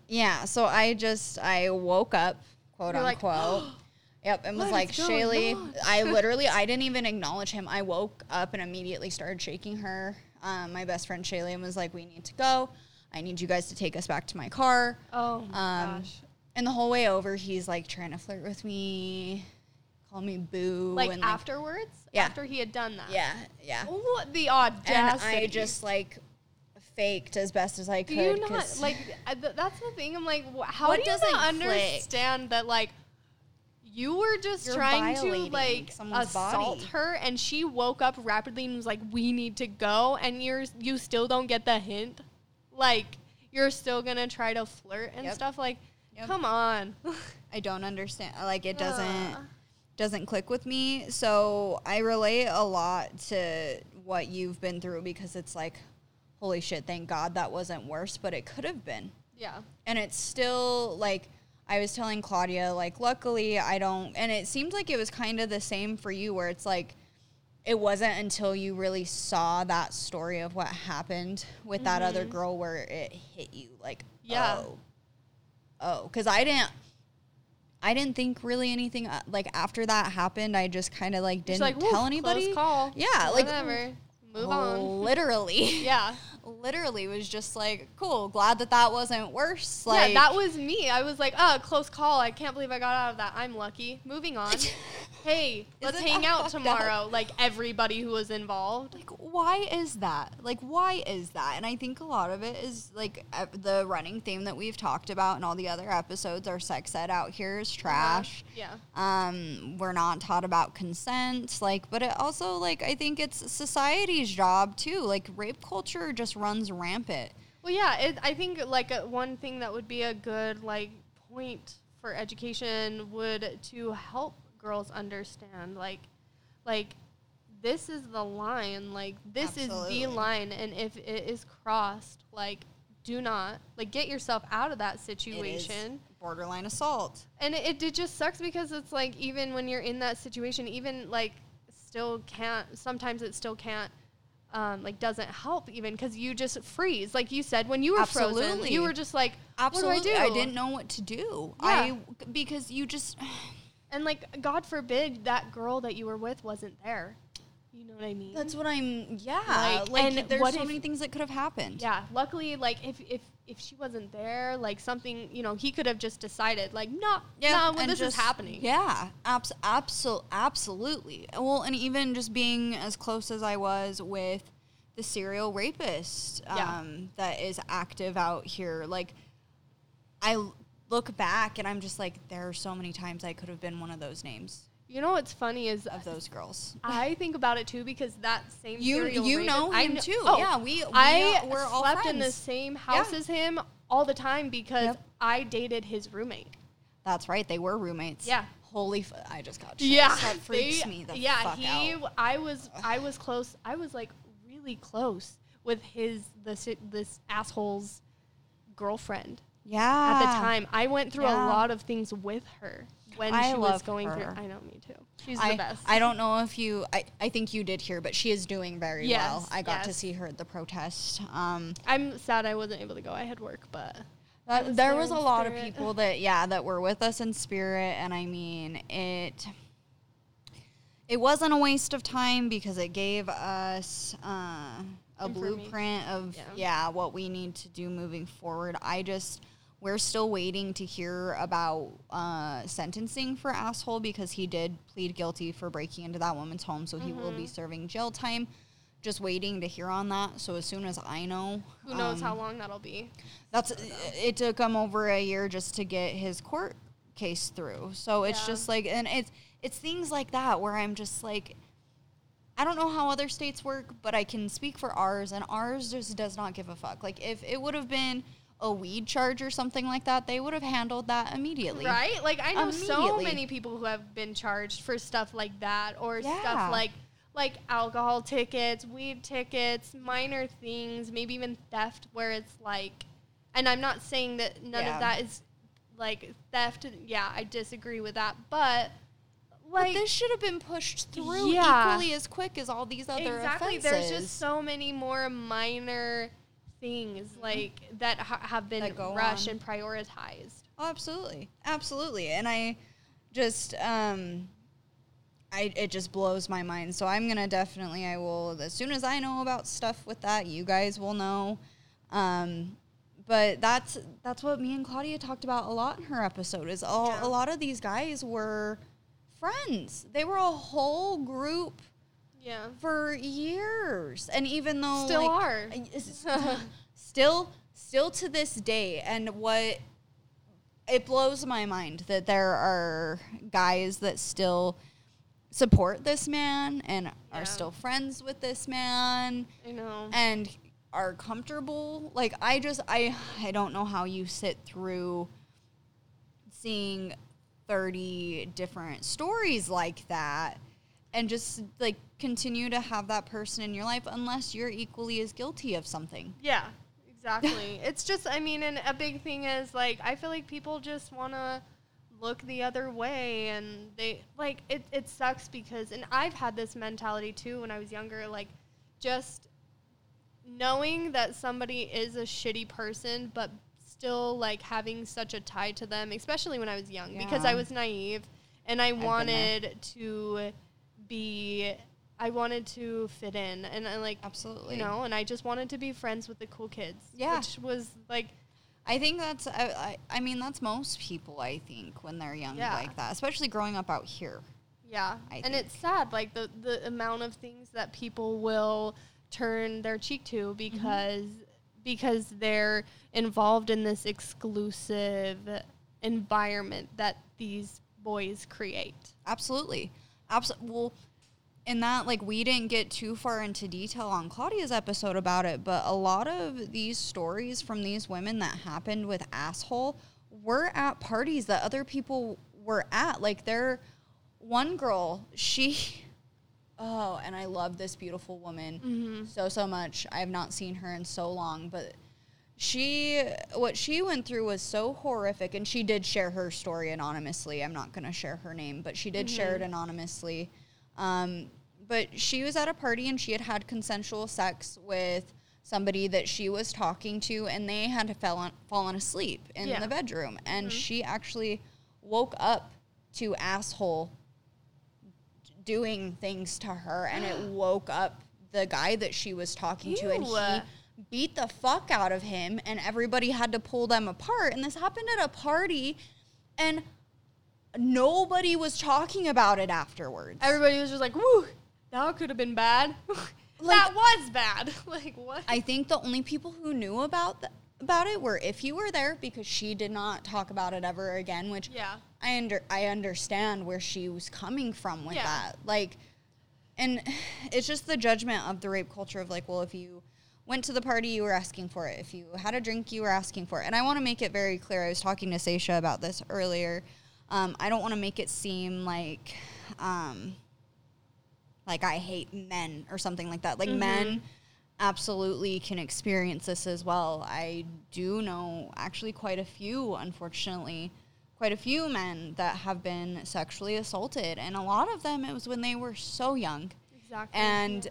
Yeah, so I just I woke up, quote You're like, unquote. yep, and was What like is Shaylee. I literally I didn't even acknowledge him. I woke up and immediately started shaking her, um, my best friend Shaylee, and was like, "We need to go. I need you guys to take us back to my car." Oh my Um, gosh. and the whole way over, he's like trying to flirt with me, call me boo, Like and afterwards? Yeah. After he had done that. yeah, yeah. What the audacity! And. I just like faked as best as I could. Do you not like? Th- that's the thing. I'm like, wh- how What do you not understand that? Like, you were just You're trying to like assault body. her, and she woke up rapidly and was like, "We need to go," and you're you still don't get the hint. Like, you're still gonna try to flirt and Yep. stuff. Like, Yep. come on. I don't understand. Like it doesn't Ah. doesn't click with me. So I relate a lot to what you've been through because it's like, holy shit, thank God that wasn't worse, but it could have been. yeah. And it's still like I was telling Claudia, like, luckily I don't and it seemed like it was kind of the same for you where it's like it wasn't until you really saw that story of what happened with that other girl where it hit you like Yeah. oh oh because i didn't i didn't think really anything uh, like after that happened i just kind of like didn't like, tell anybody Close call. yeah like whatever. Move on. literally Yeah. literally was just like cool glad that that wasn't worse like yeah, that was me. I was like, oh, close call. I can't believe I got out of that. I'm lucky. Moving on. hey, let's Isn't hang out fucked up? tomorrow. Like everybody who was involved. like why is that like why is that and i think a lot of it is like the running theme that we've talked about in all the other episodes our sex ed out here is trash Yeah. um we're not taught about consent like but it also like i think it's society's job too like rape culture just runs rampant Well, yeah, it, I think like a, one thing that would be a good like point for education would to help girls understand like like this is the line, like this is the line, and if it is crossed, like do not like get yourself out of that situation. borderline assault And it, it just sucks because it's like even when you're in that situation, even like still can't. Sometimes it still can't. Um, like doesn't help even because you just freeze. Like you said when you were frozen you were just like absolutely what do I, do? didn't know what to do. Yeah. i because you just and like god forbid that girl that you were with wasn't there you know what i mean that's what i'm yeah Like, like, there's so if- many things that could have happened yeah luckily like if if if she wasn't there like something you know he could have just decided like no no when and this just- is happening Yeah, abs- absol- absolutely. Well, and even just being as close as I was with the serial rapist um, Yeah. that is active out here, like I look back and I'm just like, there are so many times I could have been one of those names you know what's funny is of those girls. I think about it too because that same You you know I him kn- too. oh, yeah, we, we I we're all slept friends. in the same house Yeah. as him all the time because Yep. I dated his roommate. That's right. They were roommates. Yeah. Holy, f- I just got chills. Yeah, that freaks they- me the yeah, he. out. I was. I was close. I was like really close with his this this asshole's girlfriend Yeah. at the time. I went through Yeah. a lot of things with her when I she was going her. through. I know, me too. She's I, the best. I don't know if you I, I think you did hear, but she is doing very well. Yes, I got to see her at the protest. Um I'm sad I wasn't able to go. I had work, but that, was there was a lot of people that yeah, that were with us in spirit and I mean it it wasn't a waste of time because it gave us uh, a blueprint of Yeah. yeah what we need to do moving forward. I just we're still waiting to hear about uh, sentencing for asshole because he did plead guilty for breaking into that woman's home, so he will be Mm-hmm. serving jail time. Just waiting to hear on that. So as soon as I know, who knows um, how long that'll be. that's it took him over a year just to get his court case through. So it's Yeah. just like and it's it's things like that where I'm just like I don't know how other states work, but I can speak for ours and ours just does not give a fuck. Like if it would have been a weed charge or something like that, they would have handled that immediately. Right? Like I know so many people who have been charged for stuff like that or Yeah. stuff like like alcohol tickets, weed tickets, minor things, maybe even theft where it's like and I'm not saying that none Yeah. of that is like theft. Yeah, I disagree with that, but But like this should have been pushed through Yeah. equally as quick as all these other exactly offenses. there's just so many more minor things like that ha- have been That rushed on. and prioritized. Oh, absolutely, absolutely, and I just um, I it just blows my mind. So I'm gonna definitely I will as soon as I know about stuff with that, you guys will know. Um, but that's that's what me and Claudia talked about a lot in her episode. Is all Yeah. a lot of these guys were friends. They were a whole group Yeah. for years, and even though Still like, are. still still to this day and what it blows my mind that there are guys that still support this man and Yeah. are still friends with this man I know. and are comfortable like i just i i don't know how you sit through seeing 30 different stories like that and just like continue to have that person in your life unless you're equally as guilty of something Yeah, exactly. it's just, I mean, and a big thing is like, I feel like people just want to look the other way and they, like, it, it sucks because, and I've had this mentality too when I was younger, like, just knowing that somebody is a shitty person, but still like having such a tie to them, especially when I was young, because I was naive and I there. wanted to be. I wanted to fit in, and I like absolutely you know, and I just wanted to be friends with the cool kids. Yeah. Which was like, I think that's I, I, I mean that's most people I think when they're young Yeah. like that, especially growing up out here. Yeah, I and think. it's sad, like the the amount of things that people will turn their cheek to mm-hmm. because because they're involved in this exclusive environment that these boys create. Absolutely. Absolutely. Well, in that, like, we didn't get too far into detail on Claudia's episode about it, but a lot of these stories from these women that happened with asshole were at parties that other people were at. Like, there, one girl, she, oh, and I love this beautiful woman mm-hmm. so, so much. I have not seen her in so long, but she what she went through was so horrific and she did share her story anonymously. I'm not going to share her name but she did share it anonymously. Um, but she was at a party and she had had consensual sex with somebody that she was talking to and they had fallen, fallen asleep in Yeah. the bedroom. And she actually woke up to asshole doing things to her and it woke up the guy that she was talking to and Ew. he beat the fuck out of him and everybody had to pull them apart and this happened at a party and nobody was talking about it afterwards Everybody was just like, "Woo, that could have been bad. that was bad." like what? i think the only people who knew about th- about it were if you were there because she did not talk about it ever again which yeah. I under I understand where she was coming from with Yeah. that. Like and it's just the judgment of the rape culture of like, well, if you went to the party, you were asking for it. If you had a drink, you were asking for it. And I want to make it very clear. I was talking to Saysha about this earlier. Um, I don't want to make it seem like um, like I hate men or something like that. Like men absolutely can experience this as well. I do know actually quite a few, unfortunately, quite a few men that have been sexually assaulted, and a lot of them it was when they were so young, Exactly. and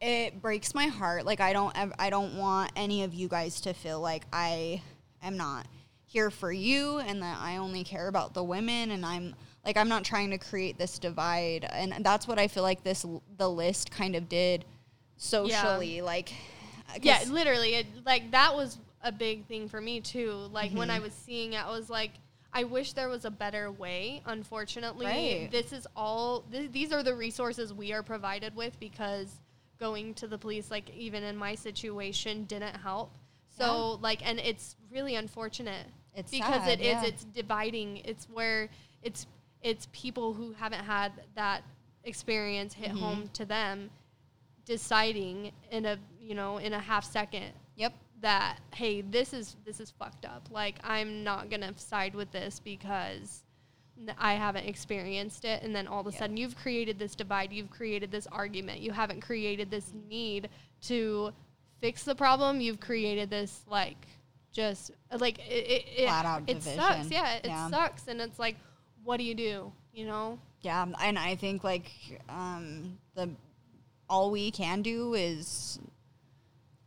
it breaks my heart. Like I don't, I don't want any of you guys to feel like I am not here for you, and that I only care about the women, and I'm like I'm not trying to create this divide, and that's what I feel like this the list kind of did socially, like. yeah, literally, it, like that was a big thing for me too. Like when I Mm-hmm. was seeing it, I was like, I wish there was a better way. Unfortunately, Right. this is all. Th- these are the resources we are provided with because going to the police, like even in my situation, didn't help. So like, and it's really unfortunate. It's because sad, it is. yeah. It's dividing. It's where it's it's people who haven't had that experience hit Mm-hmm. home to them deciding in a you know in a half second Yep. that hey this is this is fucked up like i'm not gonna side with this because i haven't experienced it and then all of a sudden you've created this divide you've created this argument you haven't created this need to fix the problem you've created this like just like it, it, it, Flat out it sucks. yeah it Yeah. sucks and it's like what do you do you know? Yeah, and I think like um, the all we can do is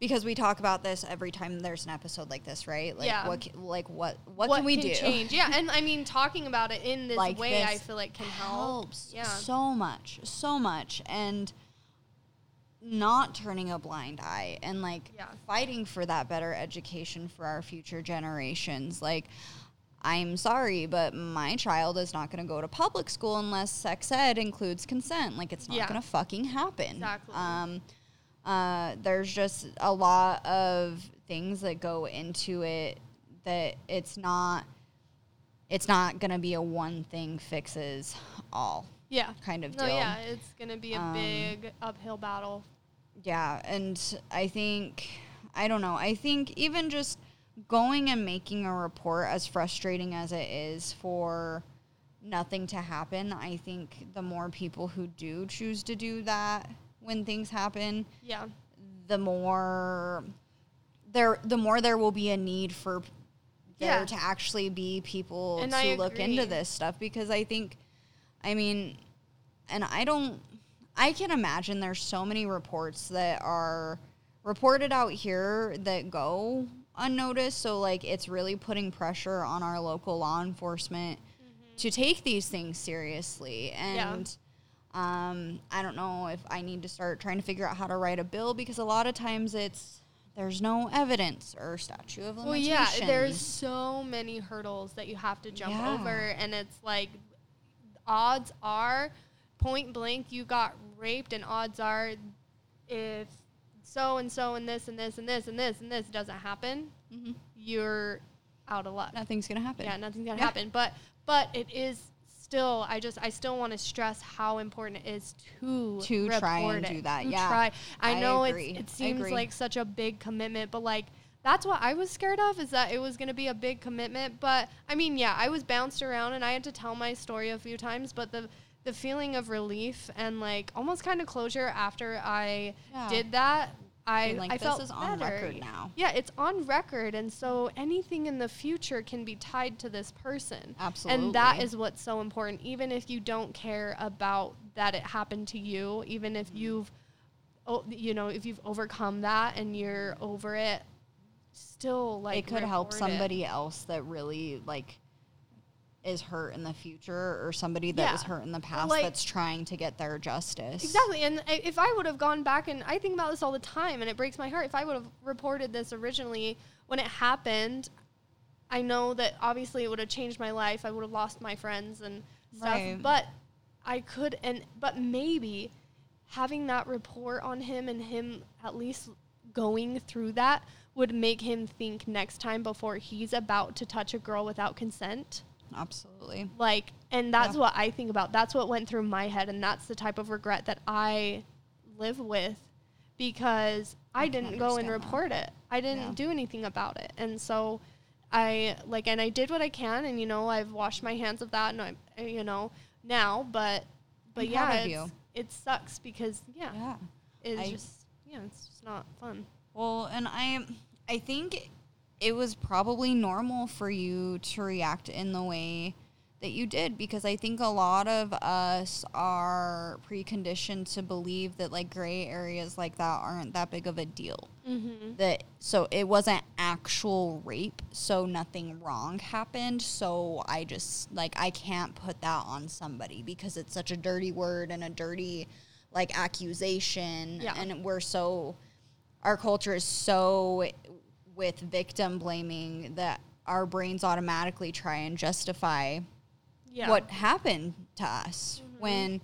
because we talk about this every time there's an episode like this, right? Like Yeah. what like what what, can we do? change yeah and i mean talking about it in this Like way i feel like can help helps yeah so much, so much, and not turning a blind eye and like Yeah. fighting for that better education for our future generations. Like, I'm sorry, but my child is not going to go to public school unless sex ed includes consent. Like, it's not Yeah. going to fucking happen. Exactly. Um, uh, there's just a lot of things that go into it that it's not. It's not going to be a one thing fixes all Yeah. kind of No, deal. yeah, it's gonna be a Um, big uphill battle. Yeah, and I think I don't know. I think even just going and making a report as frustrating as it is for nothing to happen, I think the more people who do choose to do that when things happen, Yeah. the more there the more there will be a need for there Yeah. to actually be people And to I look into this stuff because I think I mean and I don't I can imagine there's so many reports that are reported out here that go unnoticed. So like it's really putting pressure on our local law enforcement mm-hmm. to take these things seriously. And um, I don't know if I need to start trying to figure out how to write a bill because a lot of times it's there's no evidence or statute of Well, limitations. yeah, there's so many hurdles that you have to jump Yeah. over, and it's like odds are, point blank, you got raped, and odds are, if so and so and this and this and this and this and this doesn't happen, Mhm. you're out of luck. Nothing's gonna happen. Yeah, nothing's gonna Yeah. happen. But but it is still. I just I still want to stress how important it is to To try and report do that, to yeah. try. I I know it's, it seems like such a big commitment, but like that's what I was scared of is that it was gonna be a big commitment. But I mean, yeah, I was bounced around and I had to tell my story a few times, but the the feeling of relief and like almost kind of closure after I Yeah. did that. I, like, I "This felt is on better. record now. Yeah, it's on record, and so anything in the future can be tied to this person. Absolutely, And that is what's so important. Even if you don't care about that it happened to you, even if mm-hmm. you've, oh, you know, if you've overcome that and you're over it, still like it could help report it. somebody else that really like is hurt in the future or somebody that Yeah. was hurt in the past Like- that's trying to get their justice. Exactly. And if I would have gone back and I think about this all the time and it breaks my heart. If I would have reported this originally when it happened, I know that obviously it would have changed my life. I would have lost my friends and stuff. Right. But I could and but maybe having that report on him and him at least going through that would make him think next time before he's about to touch a girl without consent Absolutely. like and that's Yeah. what i think about that's what went through my head and that's the type of regret that i live with because i, I didn't go and understand that. report it i didn't Yeah. do anything about it and so i like and i did what i can and you know i've washed my hands of that and i eh, you know now but but I'm yeah proud of it's, you. it sucks because yeah, Yeah. it's I- just yeah it's just not fun Well, and I I think it was probably normal for you to react in the way that you did because I think a lot of us are preconditioned to believe that like gray areas like that aren't that big of a deal. mm-hmm. That so it wasn't actual rape, so nothing wrong happened. So I just like I can't put that on somebody because it's such a dirty word and a dirty like accusation Yeah. and we're so our culture is so with victim blaming that our brains automatically try and justify yeah what happened to us Mm-hmm. when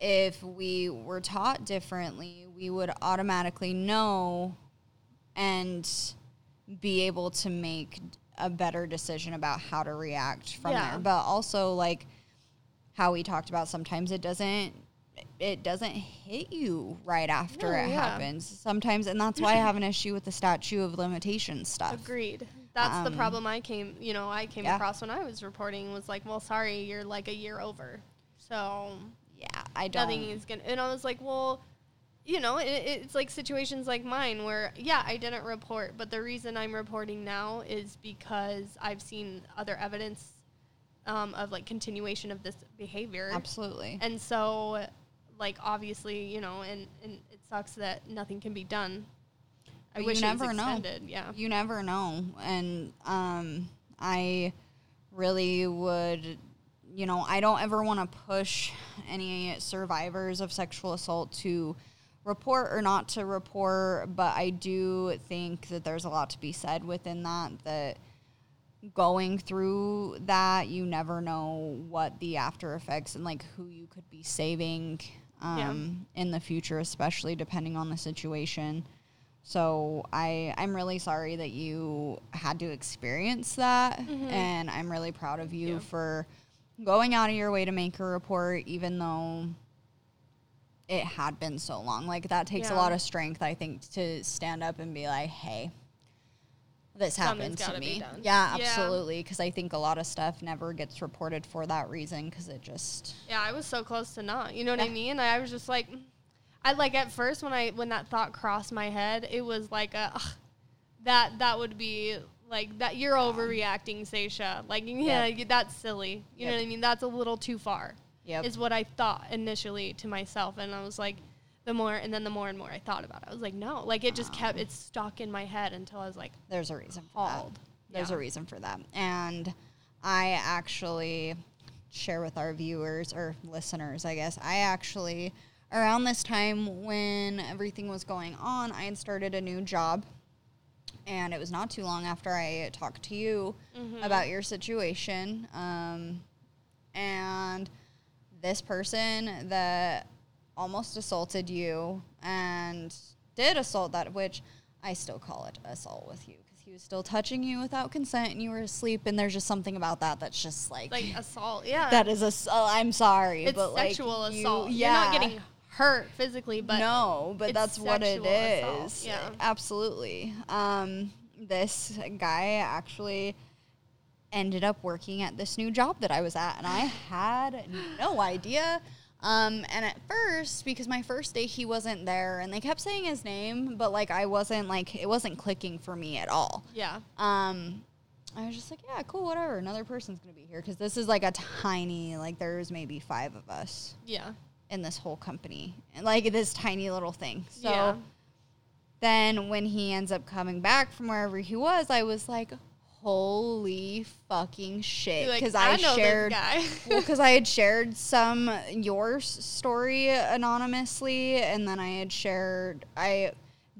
if we were taught differently we would automatically know and be able to make a better decision about how to react from Yeah. there but also like how we talked about sometimes it doesn't it doesn't hit you right after No, it yeah. happens sometimes and that's why i have an issue with the statute of limitations stuff Agreed. That's the Um, problem I came, you know, I came yeah. across when I was reporting was like, well, sorry, you're like a year over. So yeah i don't nothing is going to, and I was like, well, you know, it, it's like situations like mine where, yeah, I didn't report, but the reason I'm reporting now is because I've seen other evidence um, of like continuation of this behavior. absolutely And so, like, obviously, you know, and, and it sucks that nothing can be done. I But you wish never it was know. extended. Yeah. you never know and um i really would you know i don't ever want to push any survivors of sexual assault to report or not to report but i do think that there's a lot to be said within that that going through that you never know what the after effects and like who you could be saving Yeah. um, in the future especially depending on the situation so I I'm really sorry that you had to experience that and I'm really proud of you Yeah. for going out of your way to make a report even though it had been so long. Like that takes a lot of strength I think to stand up and be like, "Hey, this happened to me." Yeah, Yeah. absolutely because I think a lot of stuff never gets reported for that reason cuz it just Yeah, I was so close to not. You know what I Yeah. mean? I was just like, I like at first when I when that thought crossed my head, it was like a ugh, that that would be like that you're overreacting, Saysha. Like yeah, Yep. that's silly. You know what I mean? That's a little too far. Yep. Is what I thought initially to myself, and I was like, the more and then the more and more I thought about it, I was like, no, like it just kept it stuck in my head until I was like, there's a reason for that. There's Yeah. a reason for that. And I actually share with our viewers or listeners, I guess. I actually around this time when everything was going on, I had started a new job. And it was not too long after I talked to you Mm-hmm. about your situation. Um, and this person that almost assaulted you and did assault that, which I still call it assault with you because he was still touching you without consent and you were asleep. And there's just something about that that's just like, Like assault. Yeah. that is a. s- oh, I'm sorry, it's but like sexual you- assault. yeah. You're not getting hurt physically, but no, but that's what it sexual assault, is. yeah. absolutely. Um, this guy actually ended up working at this new job that I was at, and I had no idea. Um, and at first, because my first day he wasn't there, and they kept saying his name, but like I wasn't like it wasn't clicking for me at all. yeah. Um, I was just like, yeah, cool, whatever. Another person's gonna be here because this is like a tiny, like there's maybe five of us Yeah. in this whole company, and like this tiny little thing. So yeah. then when he ends up coming back from wherever he was, I was like, holy fucking shit. You're like, Because I, I, shared, guy. well, because I had shared some your story anonymously, and then I had shared, I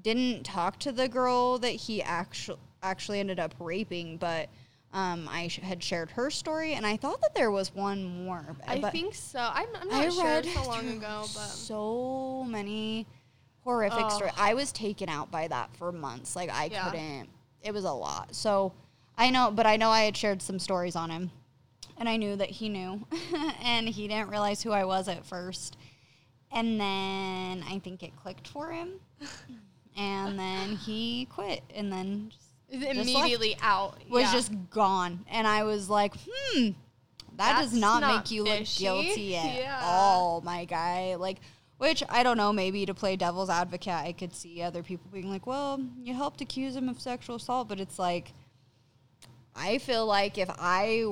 didn't talk to the girl that he actually actually ended up raping, but um, I sh- had shared her story, and I thought that there was one more. I think so. I'm, I'm I not sure read so long ago, but so many horrific Ugh. stories. I was taken out by that for months. Like I Yeah. couldn't. It was a lot. So I know, but I know I had shared some stories on him, and I knew that he knew, and he didn't realize who I was at first, and then I think it clicked for him, and then he quit, and then just immediately out. was yeah. just gone. And I was like, hmm, that does not, not make you look guilty at Yeah. all, my guy. Like, which I don't know, maybe to play devil's advocate, I could see other people being like, well, you helped accuse him of sexual assault, but it's like, I feel like if I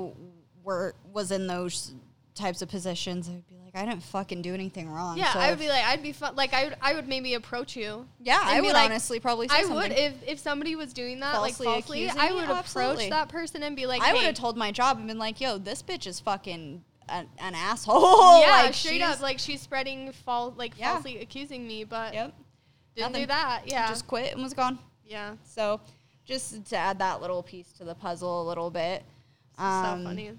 were was in those types of positions, I'd be like, I didn't fucking do anything wrong. Yeah, So I would be like, I'd be fun. Like, I would, I would maybe approach you. yeah, I would like, honestly probably say I something. would if if somebody was doing that Falsely like falsely. I would approach Absolutely. that person and be like, I would have told my job and been like, "Yo, this bitch is fucking an, an asshole." yeah, like, straight up, like she's spreading false, like Yeah. falsely accusing me, but Yep. didn't do that. Yeah, Just quit and was gone. yeah, So, just to add that little piece to the puzzle a little bit. so Um, funny.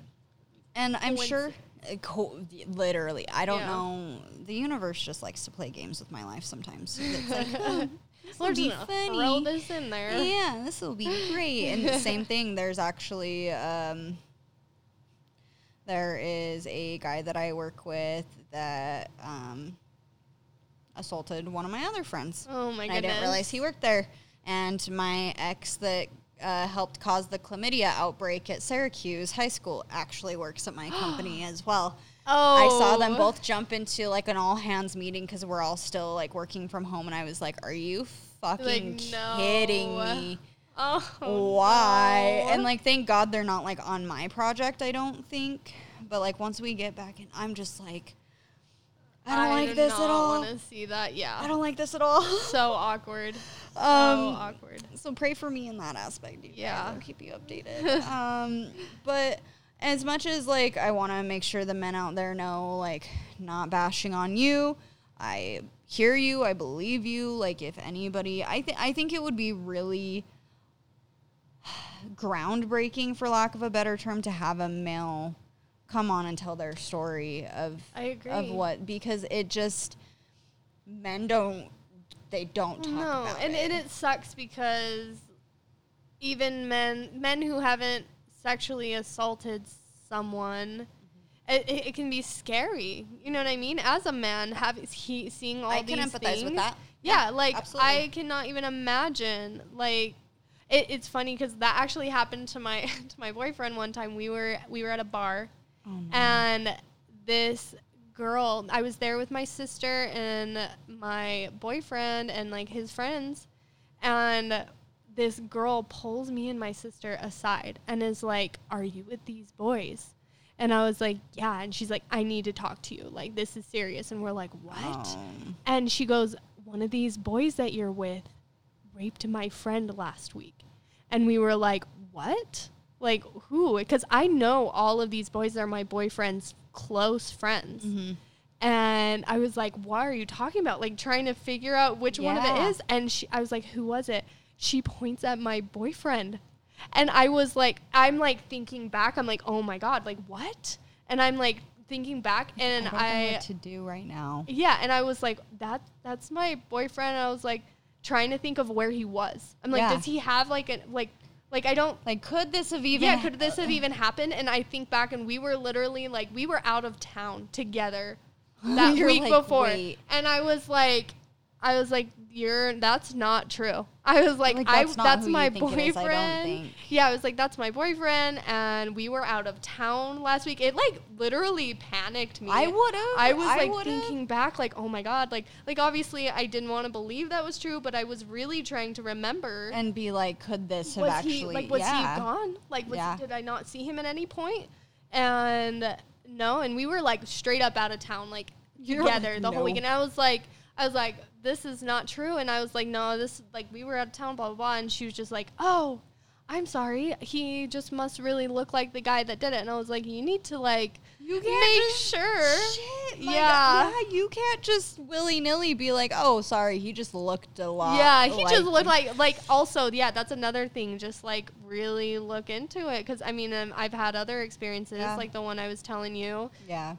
And I'm sure, uh, co- literally, I don't Yeah. know. The universe just likes to play games with my life sometimes. It's like, oh, this will be funny. throw this in there. Yeah, this will be great. And the same thing, there's actually um, there is a guy that I work with that um, assaulted one of my other friends. Oh my And I didn't realize he worked there. And my ex that uh, helped cause the chlamydia outbreak at Syracuse High School actually works at my company as well. Oh, I saw them both jump into like an all hands meeting because we're all still like working from home, and I was like, "Are you fucking no. kidding me? Oh, Why?" no. And like, thank God they're not like on my project. I don't think, but like once we get back in, I'm just like, I don't like do this at all. Want to see that? Yeah. I don't like this at all. So awkward. so Um, awkward. So pray for me in that aspect. You Yeah. I'll keep you updated. um, but as much as like I want to make sure the men out there know, like, not bashing on you. I hear you. I believe you. Like, if anybody, I think I think it would be really groundbreaking, for lack of a better term, to have a male come on and tell their story of I agree. of what because it just men don't they don't talk no, about and, it. and it sucks because even men men who haven't sexually assaulted someone. Mm-hmm. It, it, it can be scary, you know what I mean. As a man, have he seeing all I these can empathize things, with that. Yeah, like absolutely. I cannot even imagine. Like, it, it's funny because that actually happened to my to my boyfriend one time. We were we were at a bar, Oh, and this girl. I was there with my sister and my boyfriend and like his friends, and this girl pulls me and my sister aside and is like, "Are you with these boys?" And I was like, "Yeah." And she's like, "I need to talk to you. Like, this is serious." And we're like, "What?" Oh. And she goes, One of these boys that you're with raped my friend last week. And we were like, What? Like, who? Because I know all of these boys are my boyfriend's close friends. Mm-hmm. And I was like, What are you talking about? Like, trying to figure out which one of it Yeah. is. And she, I was like, Who was it? She points at my boyfriend. And I was like, I'm like thinking back, I'm like, Oh my God, like, what? And I'm like, thinking back, and I I, what to do right now. yeah, and I was like, that that's my boyfriend. And I was like trying to think of where he was. I'm like, Yeah. does he have like a like like I don't Like, could this have even? yeah, could this have even happened? And I think back, and we were literally like, we were out of town together that You're week like, before, "Wait." and I was like, I was like, you're that's not true. I was like, Like, I that's not that's my think it is, I don't boyfriend. think. Yeah, I was like, that's my boyfriend, and we were out of town last week. It like literally panicked me. I would've. I was I like would've. thinking back, like, oh my god, like, like obviously I didn't want to believe that was true, but I was really trying to remember and be like, could this have was actually? he like was yeah. he gone? Like was Yeah. did I not see him at any point? And no, and we were like straight up out of town, like You're together like, the whole "No." week. And I was like, I was like, this is not true. And I was like, no, this like we were out of town, blah blah blah. And she was just like, oh, I'm sorry. He just must really look like the guy that did it. And I was like, you need to like You make just- sure. Shit, my Yeah. Yeah. You can't just willy nilly be like, oh, sorry, he just looked a lot. Yeah, he just looked like like also yeah, that's another thing. Just like really look into it because I mean um, I've had other experiences Yeah. like the one I was telling you. Yeah.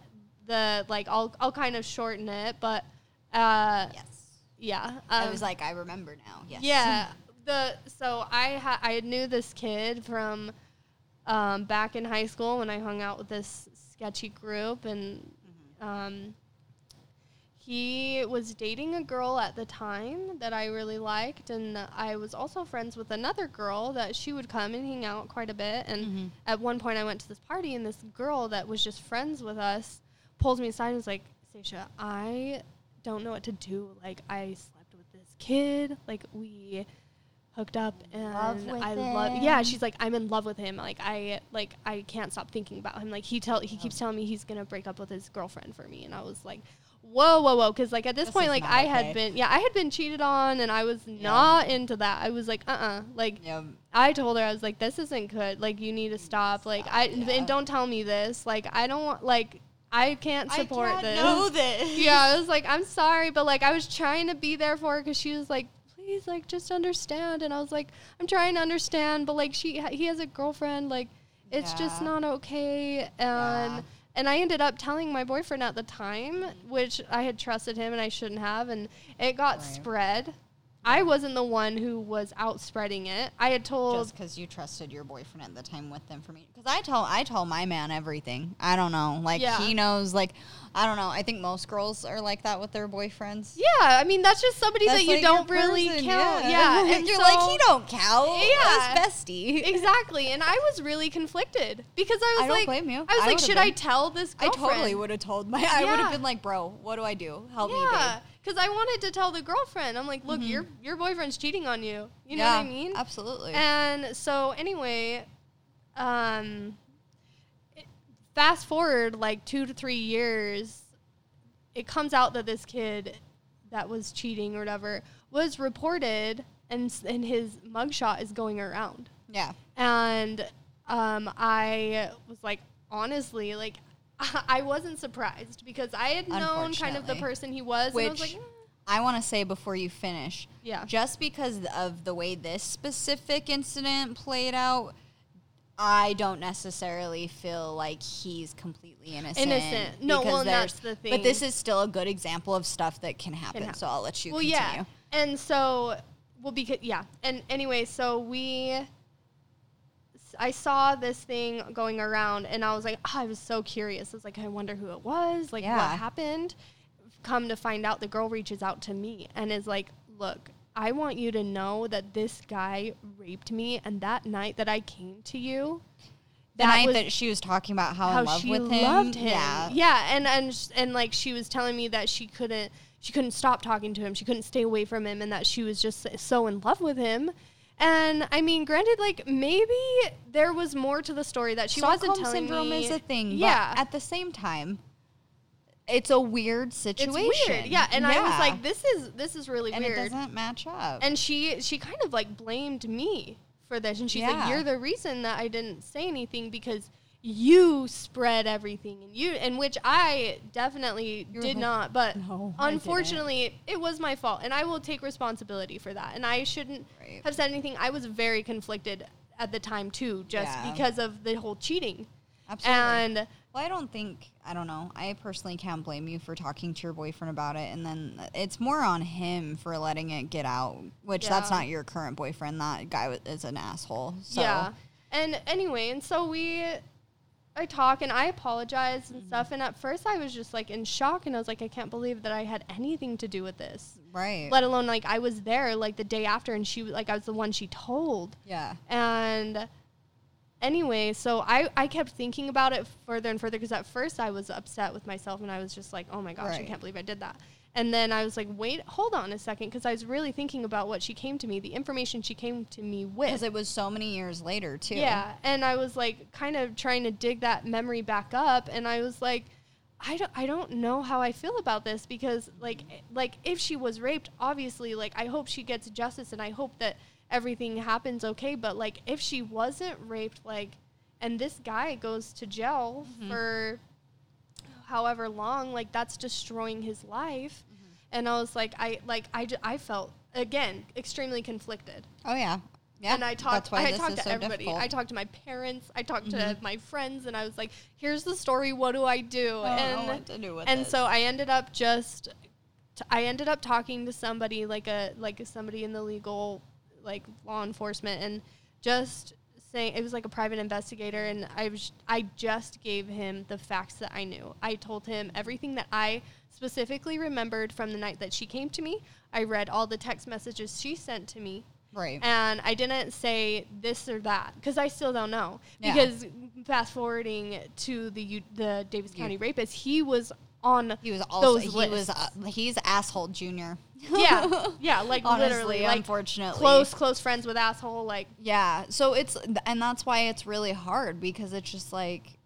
The like I'll I'll kind of shorten it, but uh Yes. Yeah, I um, was like, I remember now. Yes. yeah. The so I ha- I knew this kid from um, back in high school when I hung out with this sketchy group and um, he was dating a girl at the time that I really liked and I was also friends with another girl that she would come and hang out quite a bit and Mhm. at one point I went to this party and this girl that was just friends with us pulls me aside and was like, Saysha, I don't know what to do. Like I slept with this kid. Like we hooked up and I love yeah, she's like, I'm in love with him. Like I like I can't stop thinking about him. Like he tell he keeps telling me he's gonna break up with his girlfriend for me and I was like Whoa, whoa, whoa! Because like at this, This point, like I okay. had been, yeah, I had been cheated on, and I was not into that. I was like, uh, uh like Yeah. I told her I was like, "This isn't good. Like, you need to stop. Like, I yeah. and don't tell me this. Like, I don't want. Like, I can't support I this. know this. yeah, I was like, I'm sorry, but like, I was trying to be there for her because she was like, please, like, just understand. And I was like, I'm trying to understand, but like, she he has a girlfriend. Like, it's just not okay. And Yeah. and I ended up telling my boyfriend at the time, which I had trusted him and I shouldn't have, and it got Right. spread. I wasn't the one who was out spreading it. I had told Just because you trusted your boyfriend at the time with information. Because I tell I tell my man everything. I don't know. Like Yeah. he knows. Like I don't know. I think most girls are like that with their boyfriends. Yeah, I mean that's just somebody That's that you like don't really person, count. Yeah, and and you're so- like he don't count. Yeah. That's bestie. exactly. And I was really conflicted because I was I don't like, blame you. I was I like, should I been. tell this? I totally would have told my. I would have been like, bro, what do I do? Help me, Yeah, babe. because I wanted to tell the girlfriend. I'm like, look, your your boyfriend's cheating on you. You know what I mean? Absolutely. And so anyway, um, fast forward like two to three years, it comes out that this kid that was cheating or whatever was reported, and and his mugshot is going around. yeah. And um, I was like, honestly, like. I wasn't surprised because I had known kind of the person he was, and I was Which- like, "Eh." I want to say before you finish, yeah, just because of the way this specific incident played out, I don't necessarily feel like he's completely innocent. Innocent. No, well, that's the thing. But this is still a good example of stuff that can happen. happen. So I'll let you well, continue. yeah. And so, well, because yeah, and anyway, so we, I saw this thing going around, and I was like, oh, I was so curious. I was like, I wonder who it was, like Yeah. what happened. Come to find out, the girl reaches out to me and is like, look. I want you to know that this guy raped me, and that night that I came to you, The night was- that she was talking about how, how in love she with him. loved him. Yeah. yeah, and and and like she was telling me that she couldn't she couldn't stop talking to him. She couldn't stay away from him, and that she was just so in love with him. And I mean, granted, like maybe there was more to the story that she wasn't Stockholm telling syndrome me. is a thing. Yeah, But at the same time, it's a weird it's situation. weird. Yeah, and I was like, this is this is really and weird. it doesn't match up. and she she kind of like blamed me for this and she's like you're the reason that i didn't say anything because you spread everything and you and which i definitely You were did like, not but "No, unfortunately it was my fault and i will take responsibility for that and i shouldn't Right. have said anything i was very conflicted at the time too just Yeah. because of the whole cheating Absolutely. and Well, I don't think I don't know. I personally can't blame you for talking to your boyfriend about it, and then it's more on him for letting it get out. Which that's not your current boyfriend. That guy is an asshole. So. Yeah. And anyway, and so we, I talk and I apologize and mm-hmm. stuff. And at first I was just like in shock and I was like, I can't believe that I had anything to do with this. Right. Let alone like I was there like the day after and she, like I was the one she told. yeah. And anyway, so I, I kept thinking about it further and further because at first I was upset with myself and I was just like, oh my gosh, I can't believe I did that. And then I was like, wait, hold on a second because I was really thinking about what she came to me, the information she came to me with. Because it was so many years later too. Yeah, and I was like kind of trying to dig that memory back up, and I was like, I don't, I don't know how I feel about this because like, like if she was raped, obviously, like I hope she gets justice, and I hope that everything happens okay. But like, if she wasn't raped, like, and this guy goes to jail for however long, like that's destroying his life. And I was like, I like, I, ju- I felt again extremely conflicted Oh yeah. Yeah. and I talked. I talked to so everybody. difficult. I talked to my parents. I talked to Mhm. my friends, and I was like, "Here's the story. What do I do?" I know and to do with and this. so I ended up just. I ended up talking to somebody like a like somebody in the legal like law enforcement and just saying it was like a private investigator and I was I just gave him the facts that I knew. I told him everything that I specifically remembered from the night that she came to me. I read all the text messages she sent to me right. and I didn't say this or that because I still don't know. Yeah. Because fast forwarding to the the Davis County rapist, he was on. he was also he was uh, he's asshole junior. Yeah, yeah, like Honestly, literally, like unfortunately. close, close friends with asshole. Like, Yeah. So it's and that's why it's really hard because it's just like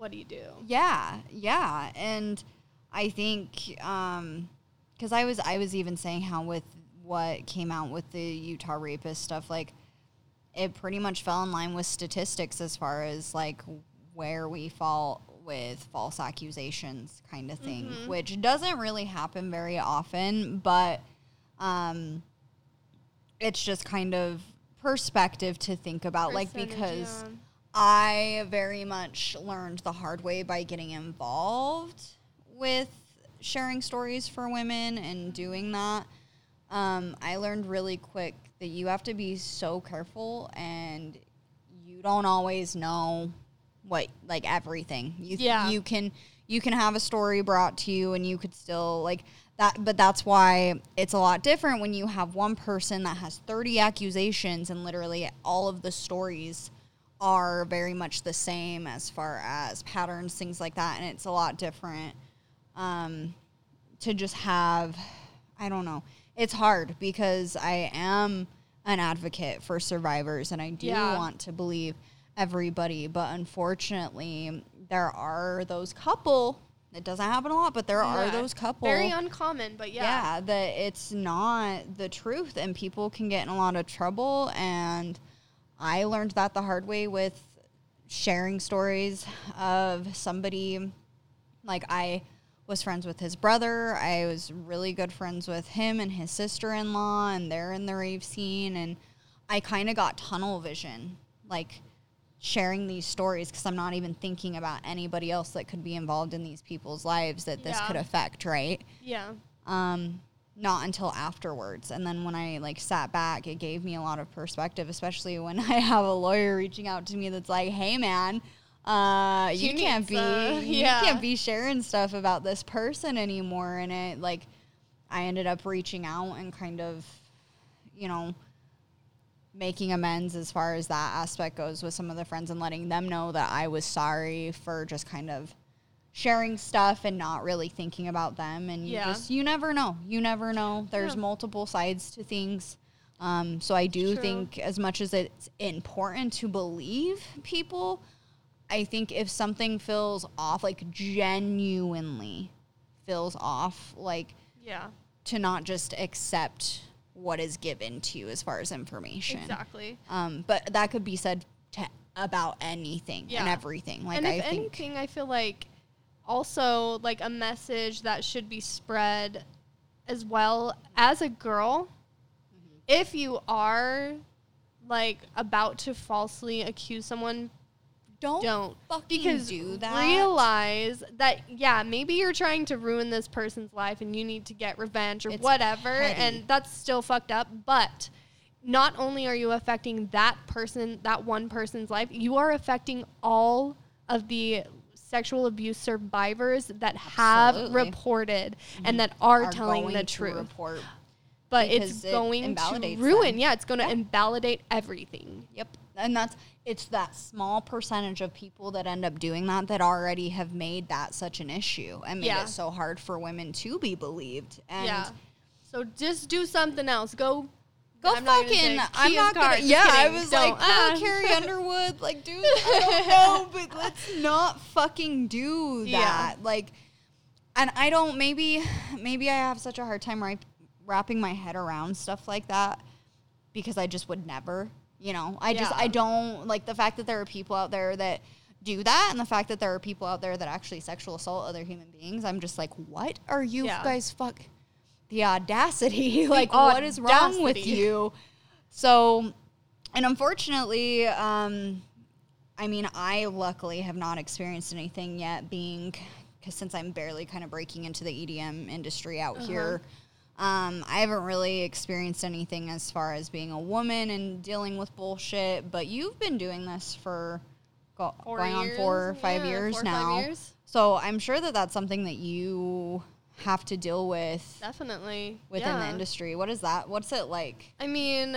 what do you do? Yeah, yeah, and I think um, because I was I was even saying how with what came out with the Utah rapist stuff, like it pretty much fell in line with statistics as far as like where we fall with false accusations kind of thing, which doesn't really happen very often, but um, it's just kind of perspective to think about, like because. yeah. I very much learned the hard way by getting involved with sharing stories for women and doing that. Um, I learned really quick that you have to be so careful and you don't always know what like everything. You Yeah. you can you can have a story brought to you and you could still like that but that's why it's a lot different when you have one person that has 30 accusations and literally all of the stories are very much the same as far as patterns, things like that, and it's a lot different um, to just have. I don't know. It's hard because I am an advocate for survivors, and I do Yeah. want to believe everybody, but unfortunately, there are those couple. It doesn't happen a lot, but there are those couple Very uncommon, but yeah. yeah. that it's not the truth and people can get in a lot of trouble and i learned that the hard way with sharing stories of somebody like i was friends with his brother i was really good friends with him and his sister-in-law and they're in the rave scene and i kind of got tunnel vision like sharing these stories because i'm not even thinking about anybody else that could be involved in these people's lives that this Yeah. could affect right Yeah. um not until afterwards and then when i like sat back it gave me a lot of perspective especially when i have a lawyer reaching out to me that's like hey man uh She you can't be uh, you can't be sharing stuff about this person anymore and it like i ended up reaching out and kind of you know making amends as far as that aspect goes with some of the friends and letting them know that i was sorry for just kind of sharing stuff and not really thinking about them and you Yeah. just you never know you never know there's Yeah. multiple sides to things um, so i do True. think as much as it's important to believe people i think if something feels off like genuinely feels off like Yeah. to not just accept what is given to you as far as information Exactly. um, but that could be said to about anything and everything like and i think anything, I feel like also like a message that should be spread as well as a girl. Mm-hmm. If you are like about to falsely accuse someone, don't don't fucking because do that. realize that yeah maybe you're trying to ruin this person's life and you need to get revenge or It's whatever petty. and that's still fucked up but not only are you affecting that person that one person's life you are affecting all of the sexual abuse survivors that have Absolutely. reported and mm-hmm. that are, are telling the to truth report. but it's it going to invalidates ruin them. yeah it's going to Yeah. invalidate everything Yep. And that's it's that small percentage of people that end up doing that that already have made that such an issue and made Yeah. it so hard for women to be believed. And yeah so just do something else go Go I'm not fucking. say I'm not gonna. Yeah, I was don't. like, oh, Carrie Underwood. Like, dude, I don't know, but let's not fucking do Yeah. that. Like, and I don't. Maybe, maybe I have such a hard time right, wrapping my head around stuff like that because I just would never. You know, I just I don't like the fact that there are people out there that do that and the fact that there are people out there that actually sexual assault other human beings. I'm just like, what are you Yeah. guys fuck? The audacity. like, what is wrong with you? So, and unfortunately, um, I mean, I luckily have not experienced anything yet, being because since I'm barely kind of breaking into the EDM industry out here, um, I haven't really experienced anything as far as being a woman and dealing with bullshit. But you've been doing this for go- Four going on four or five Yeah, years four or five now. years. So I'm sure that that's something that you have to deal with Definitely. within the industry. What is that? What's it like? I mean,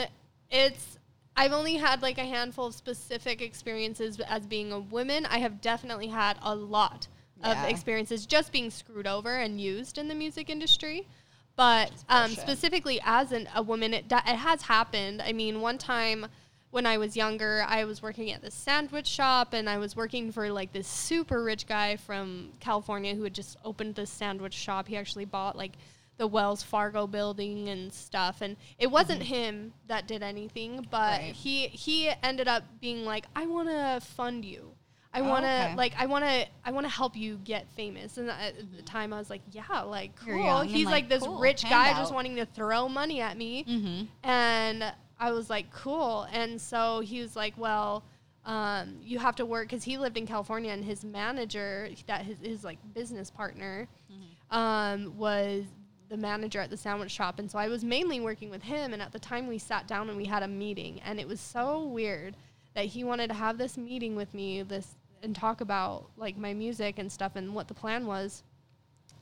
it's. I've only had like a handful of specific experiences as being a woman. I have definitely had a lot Yeah. of experiences just being screwed over and used in the music industry. But um, specifically as an, a woman, it, it has happened. I mean, one time when I was younger, I was working at this sandwich shop and I was working for like this super rich guy from California who had just opened this sandwich shop. He actually bought like the Wells Fargo building and stuff and it wasn't him that did anything, but Right. he he ended up being like I want to fund you. I Oh, want to okay. like I want to I want to help you get famous. And at the time I was like, yeah, like cool. He's like, like, this cool, rich guy handout. just wanting to throw money at me. Mm-hmm. And I was like, cool. And so he was like, well, um, you have to work because he lived in California and his manager, that his, his like business partner, um, was the manager at the sandwich shop. And so I was mainly working with him. And at the time we sat down and we had a meeting. And it was so weird that he wanted to have this meeting with me this and talk about like my music and stuff and what the plan was.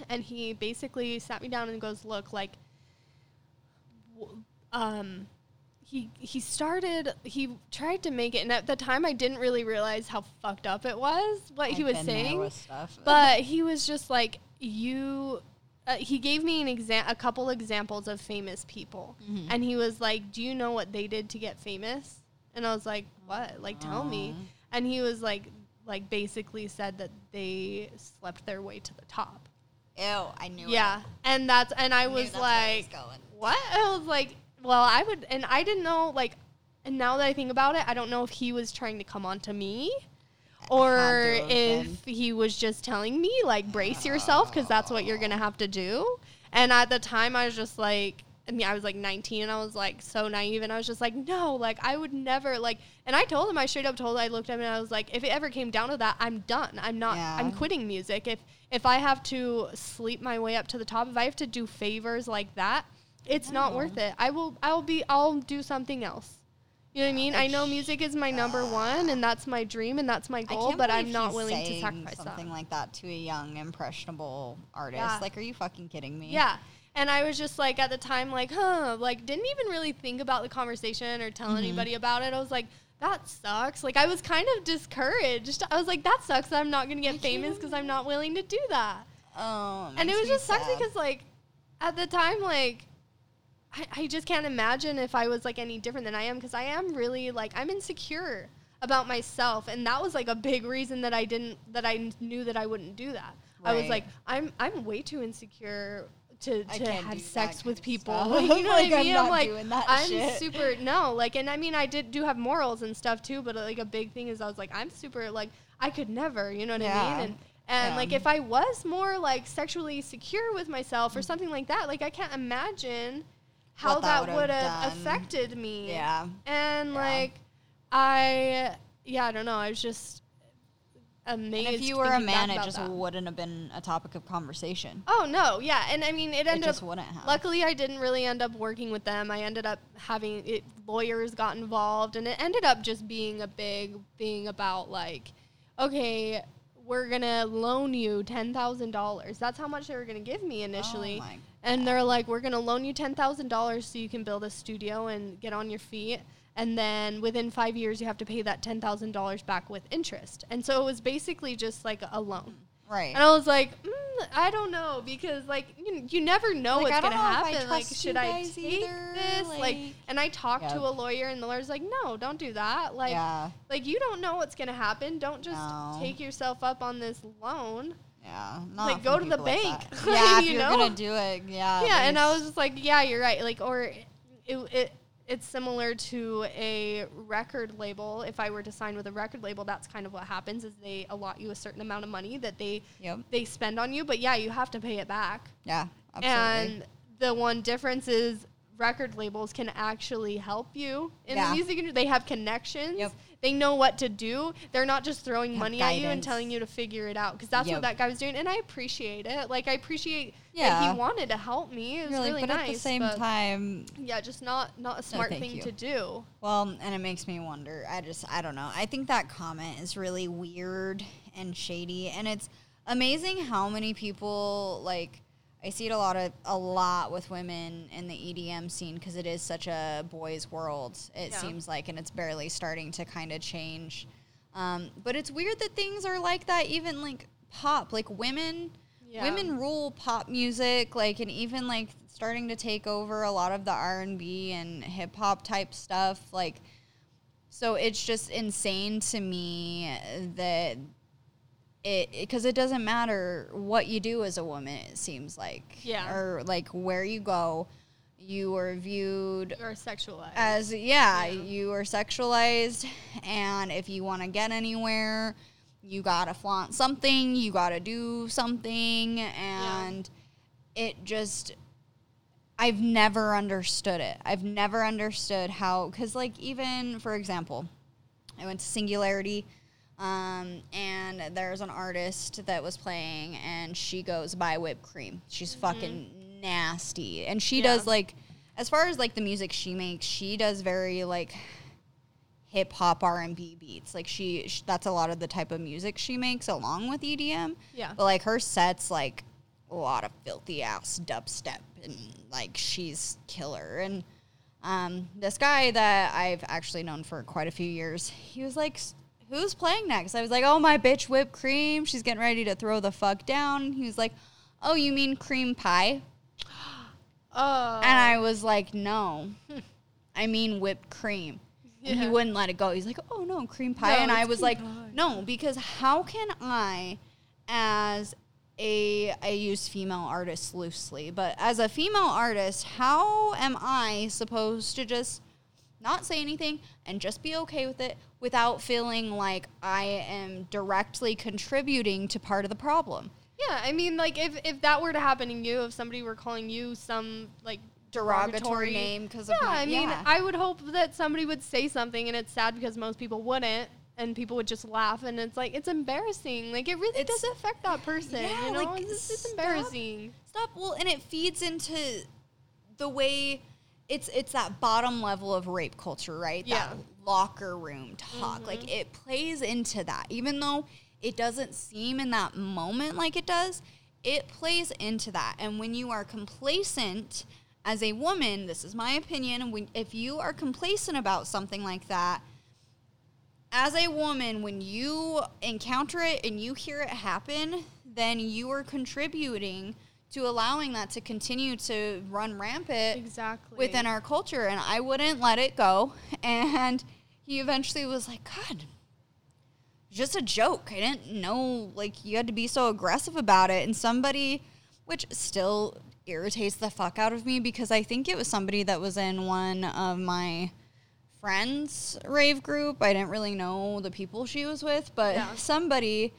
And he basically sat me down and goes, look, like, w- um, he he started he tried to make it and at the time I didn't really realize how fucked up it was what he was saying. but he was just like you uh, he gave me an exa- a couple examples of famous people. Mhm. and he was like do you know what they did to get famous? And I was like what? Like tell me. And he was like like basically said that they slept their way to the top. Ew, I knew yeah and that's and I I was that's where it like what? I was like, well, I would, and I didn't know, like, and now that I think about it, I don't know if he was trying to come on to me or if he was just telling me, like, brace yourself because that's what you're going to oh. have to do. And at the time, I was just like, I mean, I was like 19 and I was like so naive and I was just like, no, like, I would never, like, and I told him, I straight up told him, I looked at him and I was like, if it ever came down to that, I'm done. I'm not, Yeah. I'm quitting music. If, if I have to sleep my way up to the top, if I have to do favors like that, it's not worth it. I will I'll be I'll do something else. You know what I mean? I know music is my number one and that's my dream and that's my goal, but I'm not willing to sacrifice something that. like that to a young, impressionable artist. Yeah. Like, are you fucking kidding me? Yeah. And I was just like at the time like, huh, like didn't even really think about the conversation or tell Mhm. anybody about it. I was like, that sucks. Like I was kind of discouraged. I was like, that sucks that I'm not going to get famous because I'm not willing to do that. Oh, and it was just sucks because like at the time like I, I just can't imagine if i was like any different than i am because i am really like i'm insecure about myself and that was like a big reason that i didn't that i knew that i wouldn't do that i was like i'm i'm way too insecure to, to have sex with people stuff. you know Like, what i I'm mean i'm like doing that i'm shit. super no like and i mean i did do have morals and stuff too but like a big thing is i was like i'm super like i could never you know what i mean and and Yeah. like if I was more like sexually secure with myself or something like that, like I can't imagine how What that would have affected me. Yeah. And Yeah. like I yeah, I don't know. I was just amazed. And if you were a man, it just that. wouldn't have been a topic of conversation. Oh no, yeah, and I mean it ended just up. wouldn't have. Luckily, I didn't really end up working with them. I ended up having it. Lawyers got involved, and it ended up just being a big thing about like, okay, we're gonna loan you ten thousand dollars. That's how much they were gonna give me initially. Oh and they're like, we're gonna loan you ten thousand dollars so you can build a studio and get on your feet. And then within five years, you have to pay that ten thousand dollars back with interest. And so it was basically just like a loan. Right. And I was like, mm, I don't know because like you, you never know Like, what's gonna know if I happen. Like, should I take either, this? Like, like- and I talked to a lawyer, and the lawyer's like, no, don't do that. Like, yeah. like you don't know what's gonna happen. Don't just No. take yourself up on this loan. Yeah. Not Like, go to the like bank. that. yeah, if You you're know? gonna do it, yeah. yeah, and I was just like, yeah, you're right. Like, or it, it it's similar to a record label. If I were to sign with a record label, that's kind of what happens is they allot you a certain amount of money that they Yep. they spend on you, but yeah, you have to pay it back. Yeah. Absolutely. And the one difference is record labels can actually help you in Yeah. the music industry. They have connections. Yep. They know what to do. They're not just throwing Have money at you and telling you to figure it out. Because that's Yep. what that guy was doing, and I appreciate it. Like I appreciate that he wanted to help me. It was You're really but nice. at the same but time, yeah, just not not a smart thank thing you. to do. Well, and it makes me wonder. I just, I don't know. I think that comment is really weird and shady, and it's amazing how many people like. I see it a lot of a lot with women in the EDM scene because it is such a boys' world. It Yeah. seems like, and it's barely starting to kind of change. Um, but it's weird that things are like that. Even like pop, like women, Yeah. women rule pop music. Like, and even like starting to take over a lot of the R and B and hip hop type stuff. Like, so it's just insane to me that it because it doesn't matter what you do as a woman. It seems like, Yeah. or like where you go, you are viewed Or sexualized. as yeah, Yeah. you are sexualized, and if you want to get anywhere, you gotta flaunt something. You gotta do something, and it just. I've never understood it. I've never understood how, because, like, even for example, I went to Singularity, um, and there's an artist that was playing, and she goes by whipped cream. She's fucking nasty, and she Mm-hmm. Yeah. does like, as far as like the music she makes, she does very like hip hop R and B beats. Like she, sh that's a lot of the type of music she makes along with EDM. Yeah. But like her sets, like a lot of filthy ass dubstep, and like she's killer. And um, this guy that I've actually known for quite a few years, he was like, "S- "Who's playing next?" I was like, "Oh, my bitch, whipped cream. She's getting ready to throw the fuck down." He was like, "Oh, you mean cream pie?" oh. And I was like, "No, I mean whipped cream." And he wouldn't let it go. He's like, "Oh no, cream pie." No, and I was like, pie. "No, because how can I as a I use female artists loosely, but as a female artist, how am I supposed to just not say anything and just be okay with it without feeling like I am directly contributing to part of the problem? Yeah, I mean, like if if that were to happen to you, if somebody were calling you some like Derogatory name because yeah, of my I mean, yeah. I would hope that somebody would say something, and it's sad because most people wouldn't, and people would just laugh, and it's like it's embarrassing. Like it really It's- does affect that person, Yeah, you know? like, it's, it's embarrassing. Stop. Well, and it feeds into the way it's it's that bottom level of rape culture, right? Yeah. That locker room talk. Mm-hmm. Like it plays into that, even though it doesn't seem in that moment like it does. It plays into that, and when you are complacent as a woman, this is my opinion. When if you are complacent about something like that, as a woman, when you encounter it and you hear it happen, then you are contributing to allowing that to continue to run rampant Exactly. within our culture. And I wouldn't let it go. And he eventually was like, God, just a joke. I didn't know like you had to be so aggressive about it. And somebody, which still irritates the fuck out of me because I think it was somebody that was in one of my friends rave group. I didn't really know the people she was with, but Yeah. somebody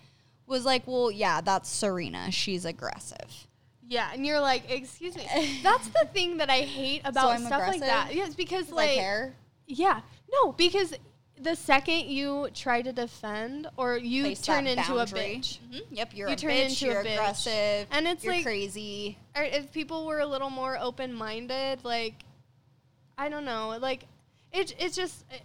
was like, "Well, yeah, that's Serena. She's aggressive." Yeah, and you're like, excuse me. That's the thing that I hate about I'm stuff like aggressive? that. Yes, because Like like, hair. yeah, no, because the second you try to defend or you Place turn into boundary. a bitch. Mhm. Yep, you're You a turn bitch. into a you're bitch. aggressive, And it's you're like- crazy. Or if people were a little more open minded, like I don't know, like it it's just it,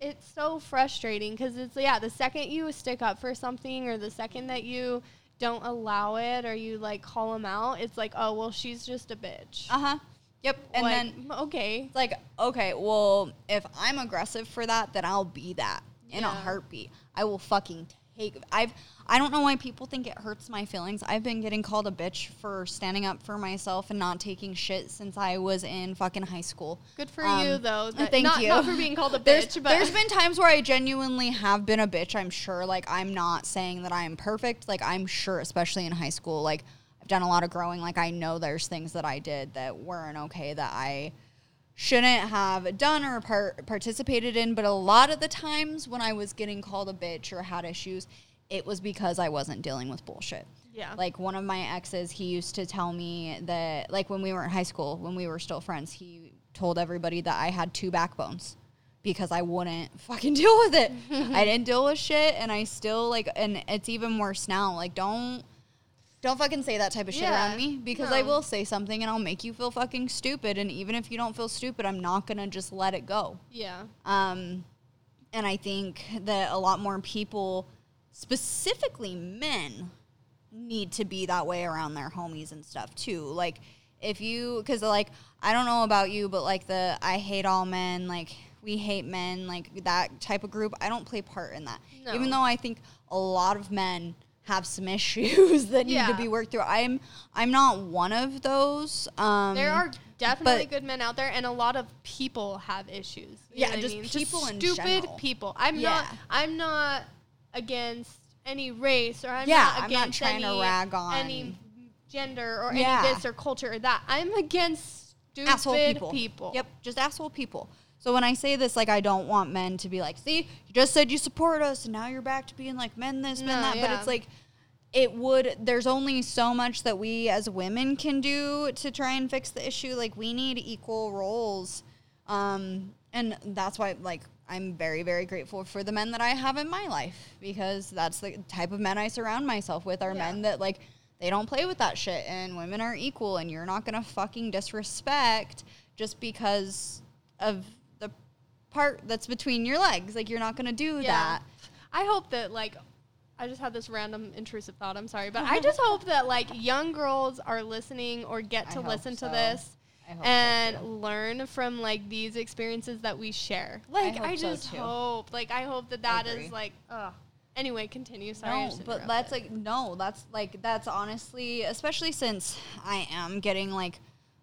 it's so frustrating because it's yeah the second you stick up for something or the second that you don't allow it or you like call them out, it's like oh well she's just a bitch. Uh huh. Yep. And Like, then okay, It's like, okay, well, if I'm aggressive for that, then I'll be that in a heartbeat. I will fucking I've I don't know why people think it hurts my feelings. I've been getting called a bitch for standing up for myself and not taking shit since I was in fucking high school. good for Um, you though. that- thank not, you. Not for being called a bitch, There's, but there's been times where I genuinely have been a bitch. I'm sure. Like I'm not saying that I am perfect. Like I'm sure, especially in high school. Like I've done a lot of growing. Like I know there's things that I did that weren't okay that I shouldn't have done or par- participated in. But a lot of the times when I was getting called a bitch or had issues, it was because I wasn't dealing with bullshit. yeah, Like one of my exes, he used to tell me that, like when we were in high school, when we were still friends, he told everybody that I had two backbones because I wouldn't fucking deal with it. I didn't deal with shit, and I still like, and it's even worse now. Like, don't. Don't fucking say that type of shit Yeah, around me because I will say something and I'll make you feel fucking stupid. And even if you don't feel stupid, I'm not gonna just let it go. yeah, Um, and I think that a lot more people, specifically men, need to be that way around their homies and stuff too. Like, if you, because like, I don't know about you, but like the I hate all men, like, we hate men, like that type of group, I don't play part in that. No. Even though I think a lot of men have some issues that need to be worked through. I'm I'm not one of those. Um, there are definitely good men out there, and a lot of people have issues. Yeah, what I just mean? people in stupid general. people. I'm Yeah. not. I'm not against any race, or I'm Yeah, not I'm not against trying to any, rag on- any gender or Yeah. any this or culture or that. I'm against stupid asshole people. people. Yep, just asshole people. So when I say this, like I don't want men to be like, "See, you just said you support us, and now you're back to being like men this, men No, that." But it's like, it would. There's only so much that we as women can do to try and fix the issue. Like we need equal roles, um, and that's why, like, I'm very, very grateful for the men that I have in my life because that's the type of men I surround myself with. Are Yeah. men that like they don't play with that shit, and women are equal, and you're not gonna fucking disrespect just because of part that's between your legs. Like you're not gonna do Yeah. that. I hope that like I just had this random intrusive thought. I'm sorry, but I just hope that like young girls are listening or get to hope listen to so. this I hope so, and learn from like these experiences that we share. Like I, so, just too. hope, like I hope that that is like, uh. Anyway, continue. Sorry, No, but that's like no, that's like that's honestly, especially since I am getting like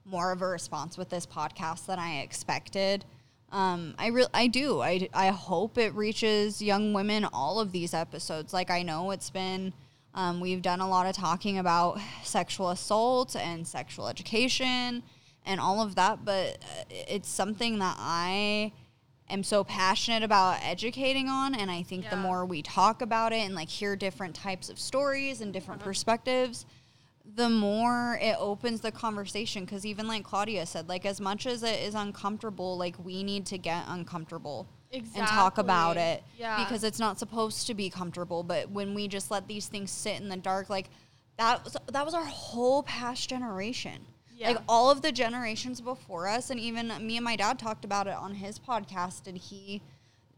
more of a response with this podcast than I expected. Um, I real I do. I I hope it reaches young women. All of these episodes, like I know it's been. Um, we've done a lot of talking about sexual assault and sexual education and all of that, but uh, it's something that I am so passionate about educating on and i think the more we talk about it and like hear different types of stories and different perspectives the more it opens the conversation because even like claudia said like as much as it is uncomfortable like we need to get uncomfortable and talk about it Yeah. because it's not supposed to be comfortable. But when we just let these things sit in the dark like that was that was our whole past generation. Yeah. like all of the generations before us and even me and my dad talked about it on his podcast and he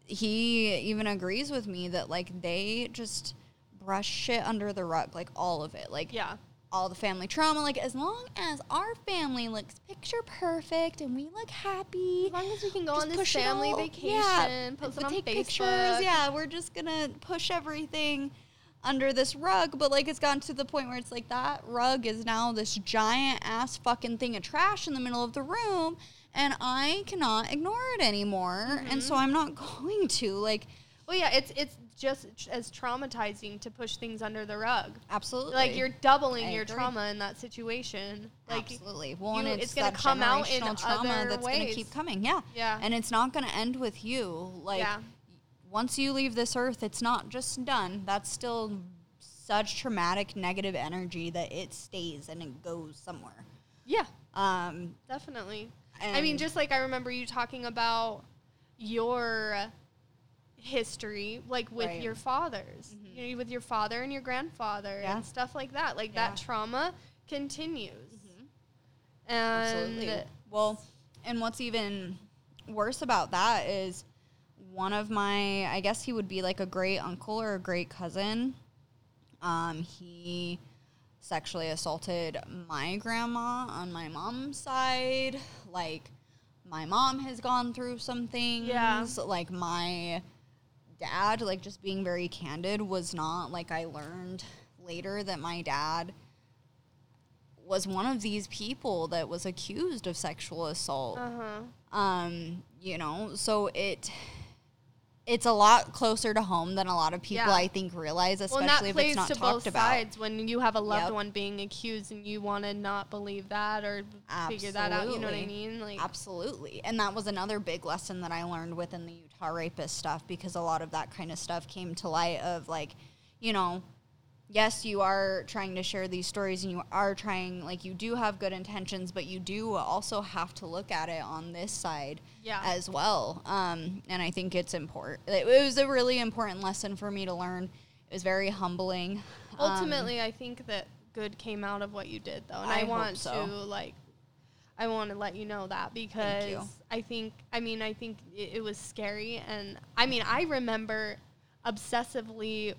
he even agrees with me that like they just brush shit under the rug like all of it. Like yeah, all the family trauma like as long as our family looks picture perfect and we look happy as long as we can go on this family vacation, yeah, post it on take Facebook. pictures. Yeah, we're just gonna push everything under this rug. But like, it's gotten to the point where it's like that rug is now this giant ass fucking thing of trash in the middle of the room, and I cannot ignore it anymore. And Mm-hmm. so I'm not going to like. Well, yeah, it's it's just as traumatizing to push things under the rug. Absolutely. Like you're doubling I your agree. trauma in that situation. Like Absolutely. Well, and you- it's, it's gonna come out in trauma that's going to keep coming. Yeah. Yeah. And it's not going to end with you. Like, Yeah. once you leave this earth, it's not just done. That's still such traumatic negative energy that it stays and it goes somewhere. yeah, Um, definitely. I mean, just like I remember you talking about your history like with Right. your fathers you know, with your father and your grandfather Yeah. and stuff like that like Yeah. that trauma continues and Absolutely. Well, and what's even worse about that is one of my, I guess he would be like a great uncle or a great cousin. Um, he sexually assaulted my grandma on my mom's side. Like, my mom has gone through some things. Yeah. Like, my dad, like, just being very candid, was not like I learned later that my dad was one of these people that was accused of sexual assault. uh-huh Um, you know, so it it's a lot closer to home than a lot of people Yeah. I think realize, well, especially that if it's not to talked both about. sides when you have a loved Yep. one being accused and you want to not believe that or figure that out. You know what I mean? Like, Absolutely. And that was another big lesson that I learned within the Utah rapist stuff because a lot of that kind of stuff came to light of like, you know, yes, you are trying to share these stories and you are trying like you do have good intentions, but you do also have to look at it on this side Yeah. as well. Um, and I think it's important. It was a really important lesson for me to learn. It was very humbling. Um, ultimately, I think that good came out of what you did, though, and I, I want so. to like. I want to let you know that because I think, I mean, I think it, it was scary. And I mean, I remember obsessively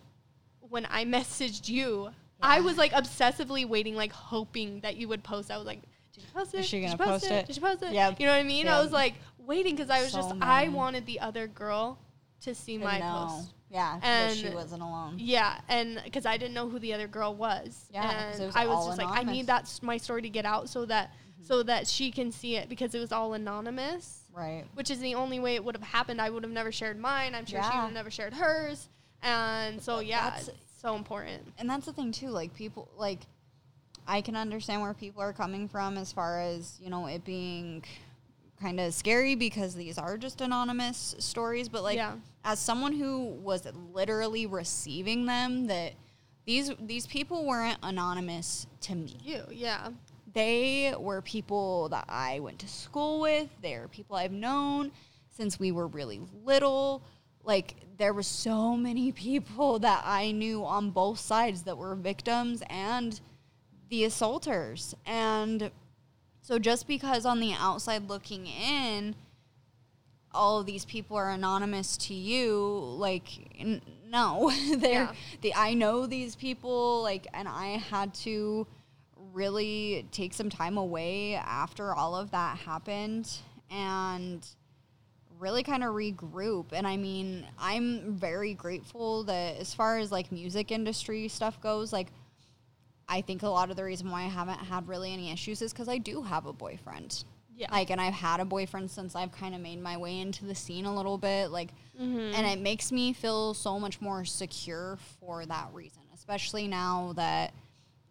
when I messaged you, I was like obsessively waiting, like hoping that you would post. I was like, did you post it? Is she Did gonna you post, post it? it? Did you post it? Yeah. You know what I mean? I was like waiting because I was So just, I wanted the other girl to see my know. post. Yeah, and she wasn't alone. Yeah, and because I didn't know who the other girl was, Yeah, and was I was just like, I need that my story to get out so that mm-hmm. so that she can see it because it was all anonymous, Right. which is the only way it would have happened. I would have never shared mine. I'm sure she would have never shared hers, and so yeah, That's- so important. and that's the thing too like people like i can understand where people are coming from as far as you know it being kind of scary because these are just anonymous stories but like Yeah. as someone who was literally receiving them that these these people weren't anonymous to me You, yeah, they were people that I went to school with. They're people I've known since we were really little. Like there were so many people that I knew on both sides that were victims and the assaulters. And so just because on the outside looking in all of these people are anonymous to you like n- no they're Yeah. the I know these people like and I had to really take some time away after all of that happened and really kind of regroup. And I mean I'm very grateful that as far as like music industry stuff goes like I think a lot of the reason why I haven't had really any issues is cuz I do have a boyfriend. Yeah, like and i've had a boyfriend since i've kind of made my way into the scene a little bit like Mhm. and it makes me feel so much more secure for that reason especially now that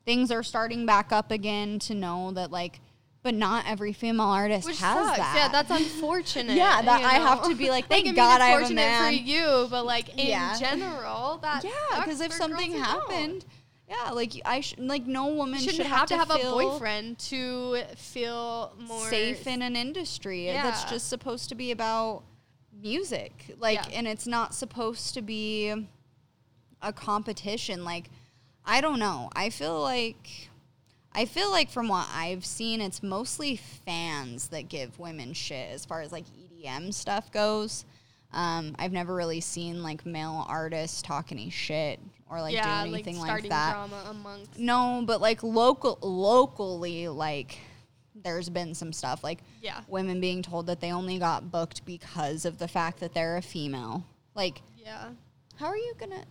things are starting back up again to know that like but not every female artist which has sucks. that Yeah, that's unfortunate. Yeah, that you I know? have to be like, thank mean, God I have a man. for you, but like in Yeah. general, that yeah because if something who don't. happened yeah like i sh- like no woman should shouldn't have, to have a boyfriend to feel more safe in an industry that's just supposed to be about music like Yeah. and it's not supposed to be a competition like i don't know i feel like i feel like from what i've seen it's mostly fans that give women shit as far as like edm stuff goes um, I've never really seen like male artists talk any shit or like yeah, do anything like, starting that. drama amongst. No, but like local locally, like there's been some stuff like Yeah. women being told that they only got booked because of the fact that they're a female. Like, Yeah. how are you gonna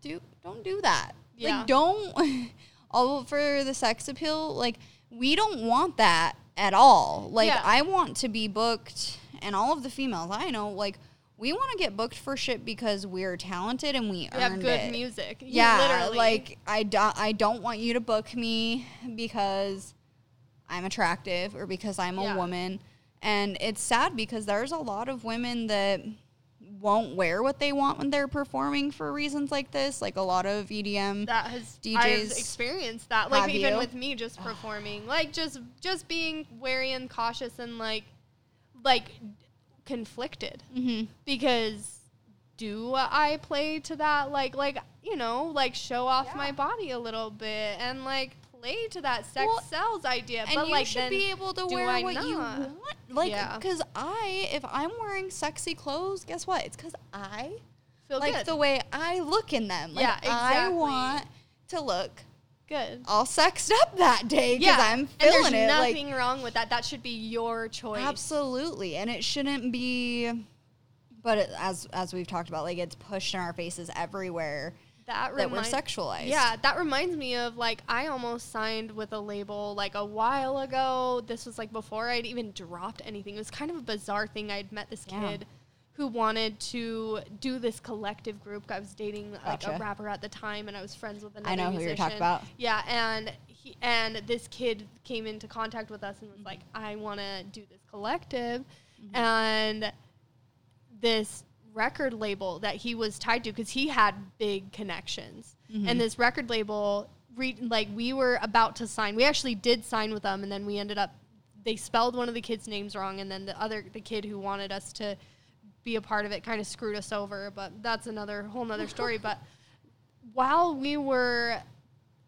do? Don't do that. Yeah. Like, don't all for the sex appeal. Like, we don't want that at all. Like, Yeah. I want to be booked, and all of the females I know, like. We want to get booked for shit because we're talented and we We have good it. music. You Yeah, literally. like I don't, I don't want you to book me because I'm attractive or because I'm a Yeah. woman. And it's sad because there's a lot of women that won't wear what they want when they're performing for reasons like this. Like a lot of EDM. that has DJs I've experienced that. Like even you? with me just performing, like just just being wary and cautious and like like conflicted hmm because do I play to that like like you know like show off Yeah. my body a little bit and like play to that sex Well, sells idea and but you like should be able to wear I what you want. Like, Yeah. because I, if I'm wearing sexy clothes, guess what? It's because I feel like good the way I look in them. Like, Yeah, I want to look good all sexed up that day because yeah I'm and feeling there's it. Like, nothing wrong with that that should be your choice Absolutely, and it shouldn't be. But it, as as we've talked about, like it's pushed in our faces everywhere that, that we're sexualized. Yeah, that reminds me of like I almost signed with a label like a while ago. This was like before I'd even dropped anything. It was kind of a bizarre thing. I'd met this Yeah. kid who wanted to do this collective group. I was dating like Gotcha. a rapper at the time, and I was friends with another. I know who you're musician. talking about. Yeah, and he and this kid came into contact with us and was like, "I want to do this collective," Mm-hmm. and this record label that he was tied to because he had big connections Mm-hmm. and this record label re- like we were about to sign we actually did sign with them and then we ended up they spelled one of the kids names wrong and then the other the kid who wanted us to be a part of it kind of screwed us over but that's another whole nother story but while we were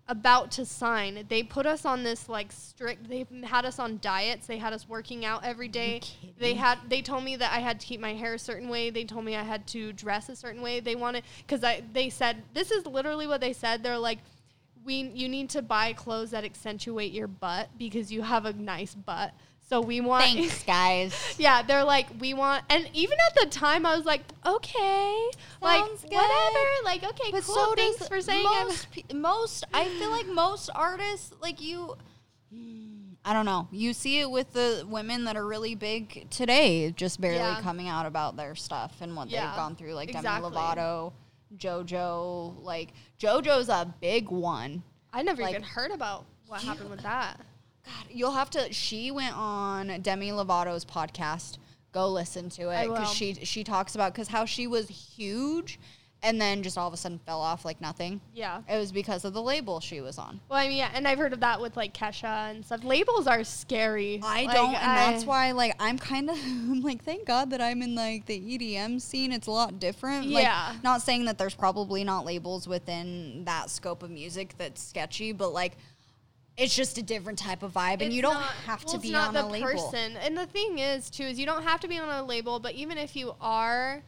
about to sign. They put us on this like strict they had us on diets. They had us working out every day. they had they told me that i had to keep my hair a certain way. They told me i had to dress a certain way. They wanted because i they said this is literally what they said. They're like we you need to buy clothes that accentuate your butt because you have a nice butt so we want Thanks, guys. yeah, they're like, we want, and even at the time, I was like, okay, like good. whatever, like okay, But cool. so Thanks for saying. Most. pe- most, I feel like most artists, like you. I don't know. You see it with the women that are really big today, just barely Yeah. coming out about their stuff and what Yeah, they've gone through, like exactly. Demi Lovato, JoJo. Like JoJo's a big one. I never like- even heard about what happened with that. God, you'll have to. She went on Demi Lovato's podcast. Go listen to it because she she talks about because how she was huge, and then just all of a sudden fell off like nothing. Yeah. It was because of the label she was on. Well, I mean, yeah, and I've heard of that with like Kesha and stuff. Labels are scary. I Like, don't, and that's why like I'm kind of I'm like thank God that I'm in like the EDM scene. It's a lot different. Like, Yeah. not saying that there's probably not labels within that scope of music that's sketchy, but like it's just a different type of vibe, and It's you don't not- have well, to it's be not on the a label. person. And the thing is, too, is you don't have to be on a label, but even if you are,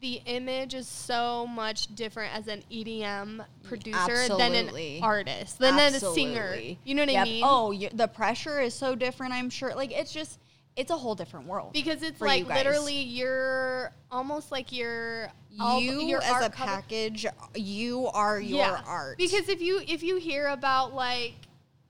the image is so much different as an EDM producer than an artist, than than a singer. You know what I mean? Oh, you, the pressure is so different. I'm sure. Like it's just, it's a whole different world. because it's you like guys. literally you're almost like you're all- you your as a cover- package, you are your Yeah. art. Because if you if you hear about like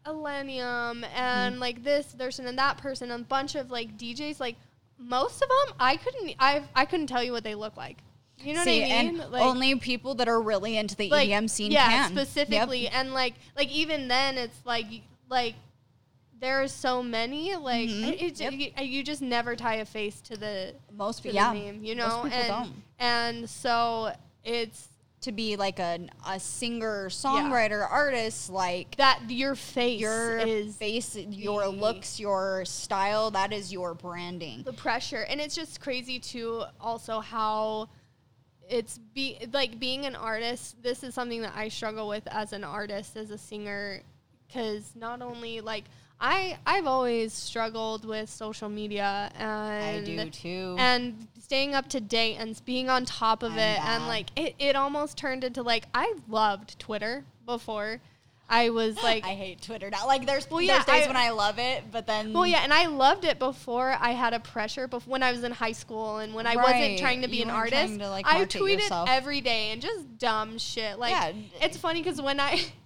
Illenium and Mm-hmm. like this person and that person and a bunch of like DJs, like most of them, I couldn't I I couldn't tell you what they look like. You know See, what I mean? and only people that are really into the like, EDM scene yeah, can. Yep. specifically, and like like even then, it's like like there are so many like Mhm. it, it- Yep. you, you just never tie a face to the Most to yeah, the name, you Most know, people and don't. and so it's To be like a a singer, songwriter, artist, like that your face your is face, your the- looks, your style, that is your branding. the pressure and it's just crazy too also how it's be like being an artist this is something that i struggle with as an artist as a singer because not only like i i've always struggled with social media and I do too. and staying up to date and being on top of it and like it, it almost turned into like i loved twitter before i was like I hate Twitter now. Like there's Well, there's yeah, days I- when I love it, but then Well, yeah, and I loved it before I had a pressure. Before when I was in high school and when I wasn't trying to be You an artist, to, like, I tweeted yourself. every day and just dumb shit. Like Yeah. it's funny because when I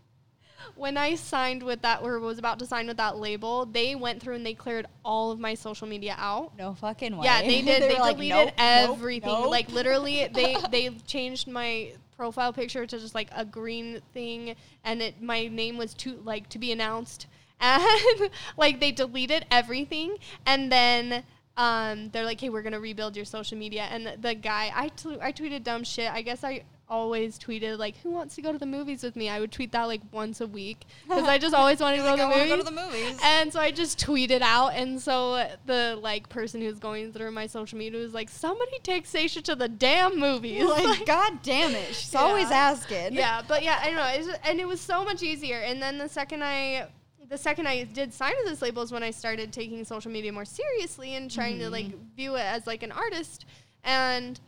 when I signed with that or was about to sign with that label, they went through and they cleared all of my social media out. no fucking way. Yeah, they did. they like, deleted "Nope, nope, everything. nope." Like literally, they they changed my profile picture to just like a green thing, and it my name was to like to be announced, and like they deleted everything, and then. Um, they're like, hey, we're gonna rebuild your social media, and the, the guy, I I tweeted dumb shit. I guess I always tweeted like, "Who wants to go to the movies with me?" I would tweet that like once a week because I just always wanted to go, Like, to the go to the movies. And so I just tweeted out, and so the like person who's going through my social media was like, "Somebody take Saysha to the damn movies." like, god damn it. She's Yeah. always asking. yeah, but yeah, I don't know, it's just- and it was so much easier. And then the second I, the second I did sign to this label is when I started taking social media more seriously and trying to like Mm-hmm. view it as like an artist, and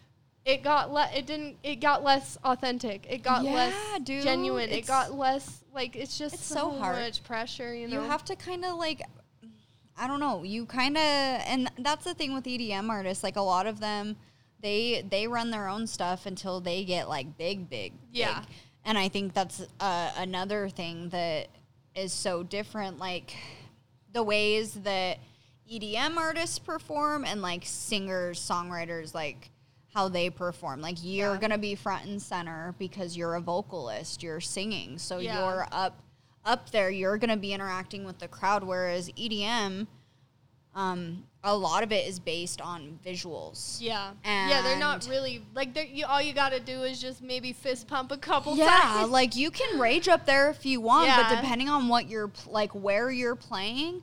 it got le- it didn't it got less authentic. It got Yeah, less dude, genuine. It got less like it's just it's so, so hard. much pressure. You know. you have to kind of like i don't know you kind of and that's the thing with edm artists like a lot of them they they run their own stuff until they get like big big Yeah. big. and i think that's uh, another thing that is so different like the ways that edm artists perform and like singers songwriters like how they perform like you're Yeah. gonna be front and center because you're a vocalist you're singing so Yeah. you're up up there you're to be interacting with the crowd whereas edm um, a lot of it is based on visuals yeah, yeah. They're not really like they're, you. All you got to do is just maybe fist pump a couple yeah times. like you can rage up there if you want but depending on what you're like where you're playing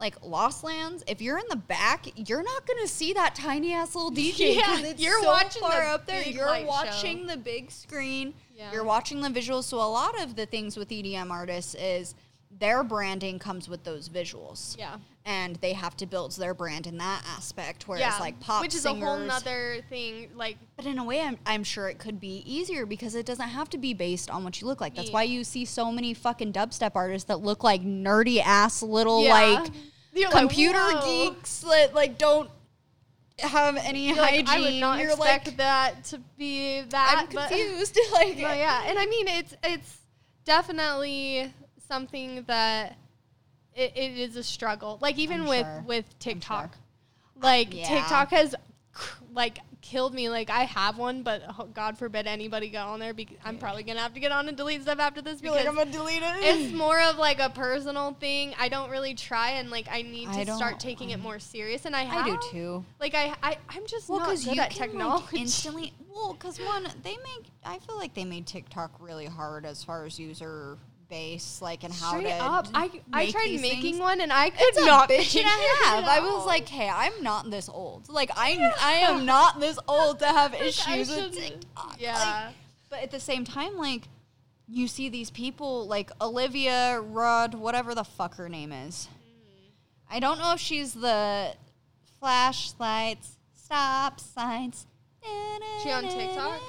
like Lost Lands, if you're in the back, you're not gonna see that tiny ass little DJ because Yeah, it's you're so watching far the up there. You're light show. watching the big screen. Yeah. You're watching the visuals. So a lot of the things with EDM artists is their branding comes with those visuals. yeah. and they have to build their brand in that aspect. Whereas like pop which is singers, a whole nother thing. Like but in a way, I'm, I'm sure it could be easier because it doesn't have to be based on what you look like. That's Yeah. why you see so many fucking dubstep artists that look like nerdy ass little Yeah. like You're computer "Whoa." geeks that like don't have any You're like, hygiene. I would not You're expect like, that to be that. I'm confused. like, No, yeah, and I mean it's it's definitely something that it, it is a struggle. Like even I'm with sure. with TikTok, sure. like Yeah. TikTok has like killed me. Like I have one, but oh, God forbid anybody go on there. Because I'm probably gonna have to get on and delete stuff after this You're because like, I'm gonna delete it. it's more of like a personal thing. I don't really try, and like I need I to start don't- taking it more serious. And I I do too. Like I, I I'm just Well, not because good you at can technology. like instantly. Well, because one, they make. I feel like they made TikTok really hard as far as user base, like and how Straight to. up, I I make tried these making things. one and I could It's a not bitch and a figure half. I was like, hey, I'm not this old. Like I, I am not this old to have issues with shouldn't- TikTok. Like, Yeah. but at the same time, like you see these people like Olivia Rudd, whatever the fuck her name is. Mm. I don't know if she's the flashlights, stop signs. She on TikTok?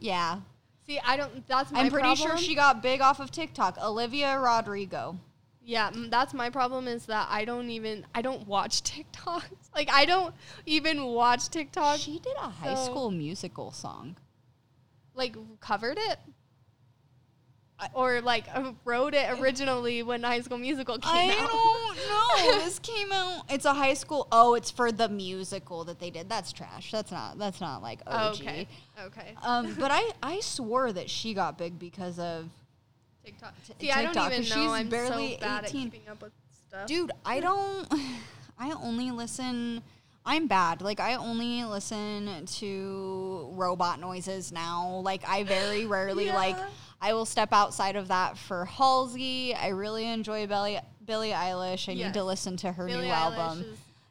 Yeah, See, I don't. That's my I'm pretty sure she got big off of TikTok. Olivia Rodrigo. Yeah, mm, that's my problem. Is that I don't even. I don't watch TikToks. Like I don't even watch TikTok. She did a high so- school musical song. like covered it. Or like wrote it originally when High School Musical came I out. I don't know. this came out. It's a high school. Oh, it's for the musical that they did. That's trash. That's not. That's not like OG. okay. Okay. Um, but I I swore that she got big because of TikTok. T- See, I don't TikTok, know. she's I'm barely so bad 18. at keeping up with stuff. dude. I don't. I only listen. I'm bad. Like I only listen to robot noises now. Like I very rarely like. Yeah. I will step outside of that for Halsey. I really enjoy Billie Billie Eilish. I need to listen to her Billie new Eilish album.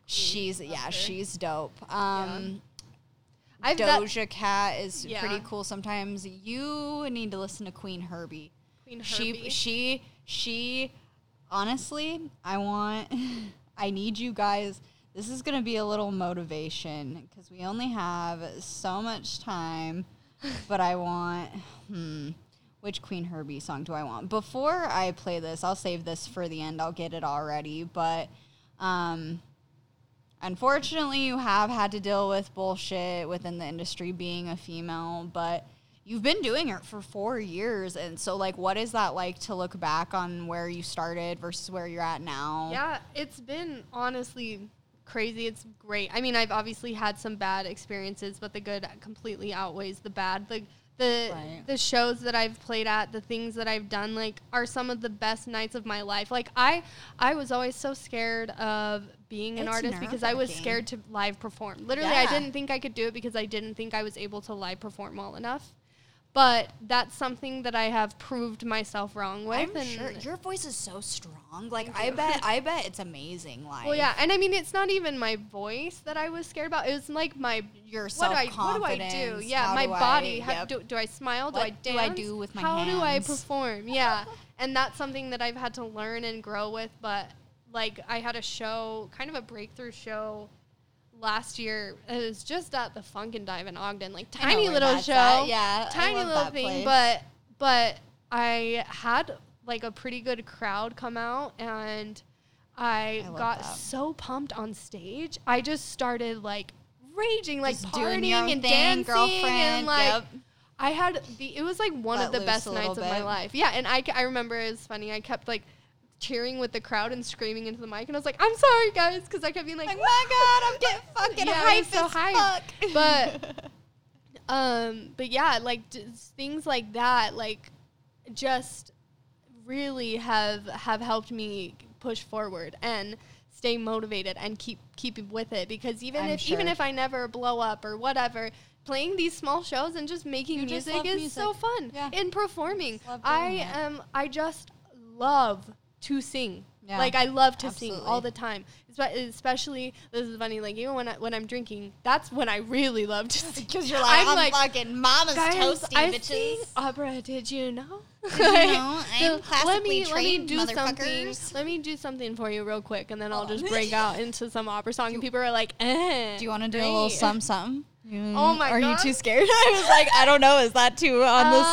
She's yeah, her. she's dope. Um, I've that- Doja Cat is Yeah. pretty cool. Sometimes you need to listen to Queen Herbie. Queen She Herbie. she she. Honestly, I want. I need you guys. This is gonna be a little motivation because we only have so much time. but I want. Hmm. Which Queen Herbie song do I want? Before I play this, I'll save this for the end. I'll get it already. But um, unfortunately, you have had to deal with bullshit within the industry being a female, but you've been doing it for four years. And so, like, what is that like to look back on where you started versus where you're at now? Yeah, it's been honestly crazy. It's great. I mean, I've obviously had some bad experiences, but the good completely outweighs the bad. The the Right. the shows that I've played at, the things that I've done like are some of the best nights of my life. Like I I was always so scared of being an artist because I was scared to live perform. Literally, I didn't think I could do it because I didn't think I was able to live perform well enough. But that's something that I have proved myself wrong with. I'm and sure your voice is so strong. Like I bet, I bet it's amazing. Like, well, yeah, and I mean, it's not even my voice that I was scared about. It was like my your what do I what do I do? Yeah, my do I- body. How, yep. do, do I smile? Do What I do dance? I do with my How do I perform? Yeah, and that's something that I've had to learn and grow with. But like, I had a show, kind of a breakthrough show. Last year, it was just at the Funk and Dive in Ogden, like tiny little show, at. Yeah, tiny little thing. place. But but I had like a pretty good crowd come out, and I, I got that. so pumped on stage. I just started like raging, like Just partying and thing, dancing, girlfriend, and like yep. I had the. It was like one Let of the best nights of my life. Yeah, and I, I remember it was funny. I kept like cheering with the crowd and screaming into the mic, and I was like, "I'm sorry, guys," because I kept being like, Like, my God, I'm getting fucking Yeah, hyped so as hyped. fuck. But- um, but yeah, like things like that, like just really have have helped me push forward and stay motivated and keep keep with it because even I'm if even if I never blow up or whatever, playing these small shows and just making You music is music. so fun. Yeah. In performing, I am I just love to sing. Yeah, Like I love to sing all the time. Especially this is funny. Like even when I, when I'm drinking, that's when I really love to sing. Because you're like, I'm I'm, like, fucking mama's Guys, toasty, I bitches. sing opera. Did you know? Did you know? I'm let classically me, let me do something. Let me do something for you real quick, and then I'll just break out into some opera song, and people are like, eh, Do you want to do a little great. something, something? You- Oh my god. Are God. you too scared? I was like, I don't know. Is that too on the Uh,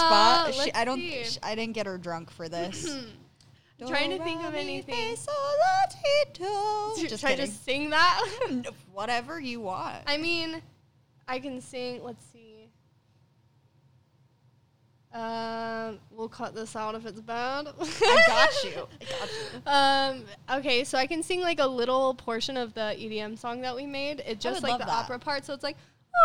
spot? She, I don't. sh- I didn't get her drunk for this. Trying to think of Do, re, mi, anything. la. Just Should I just sing that? Whatever you want. I mean, I can sing. Let's see. Um, we'll cut this out if it's bad. I got you. I got you. Um, okay, so I can sing like a little portion of the EDM song that we made. It's just like the that. opera part, so it's like.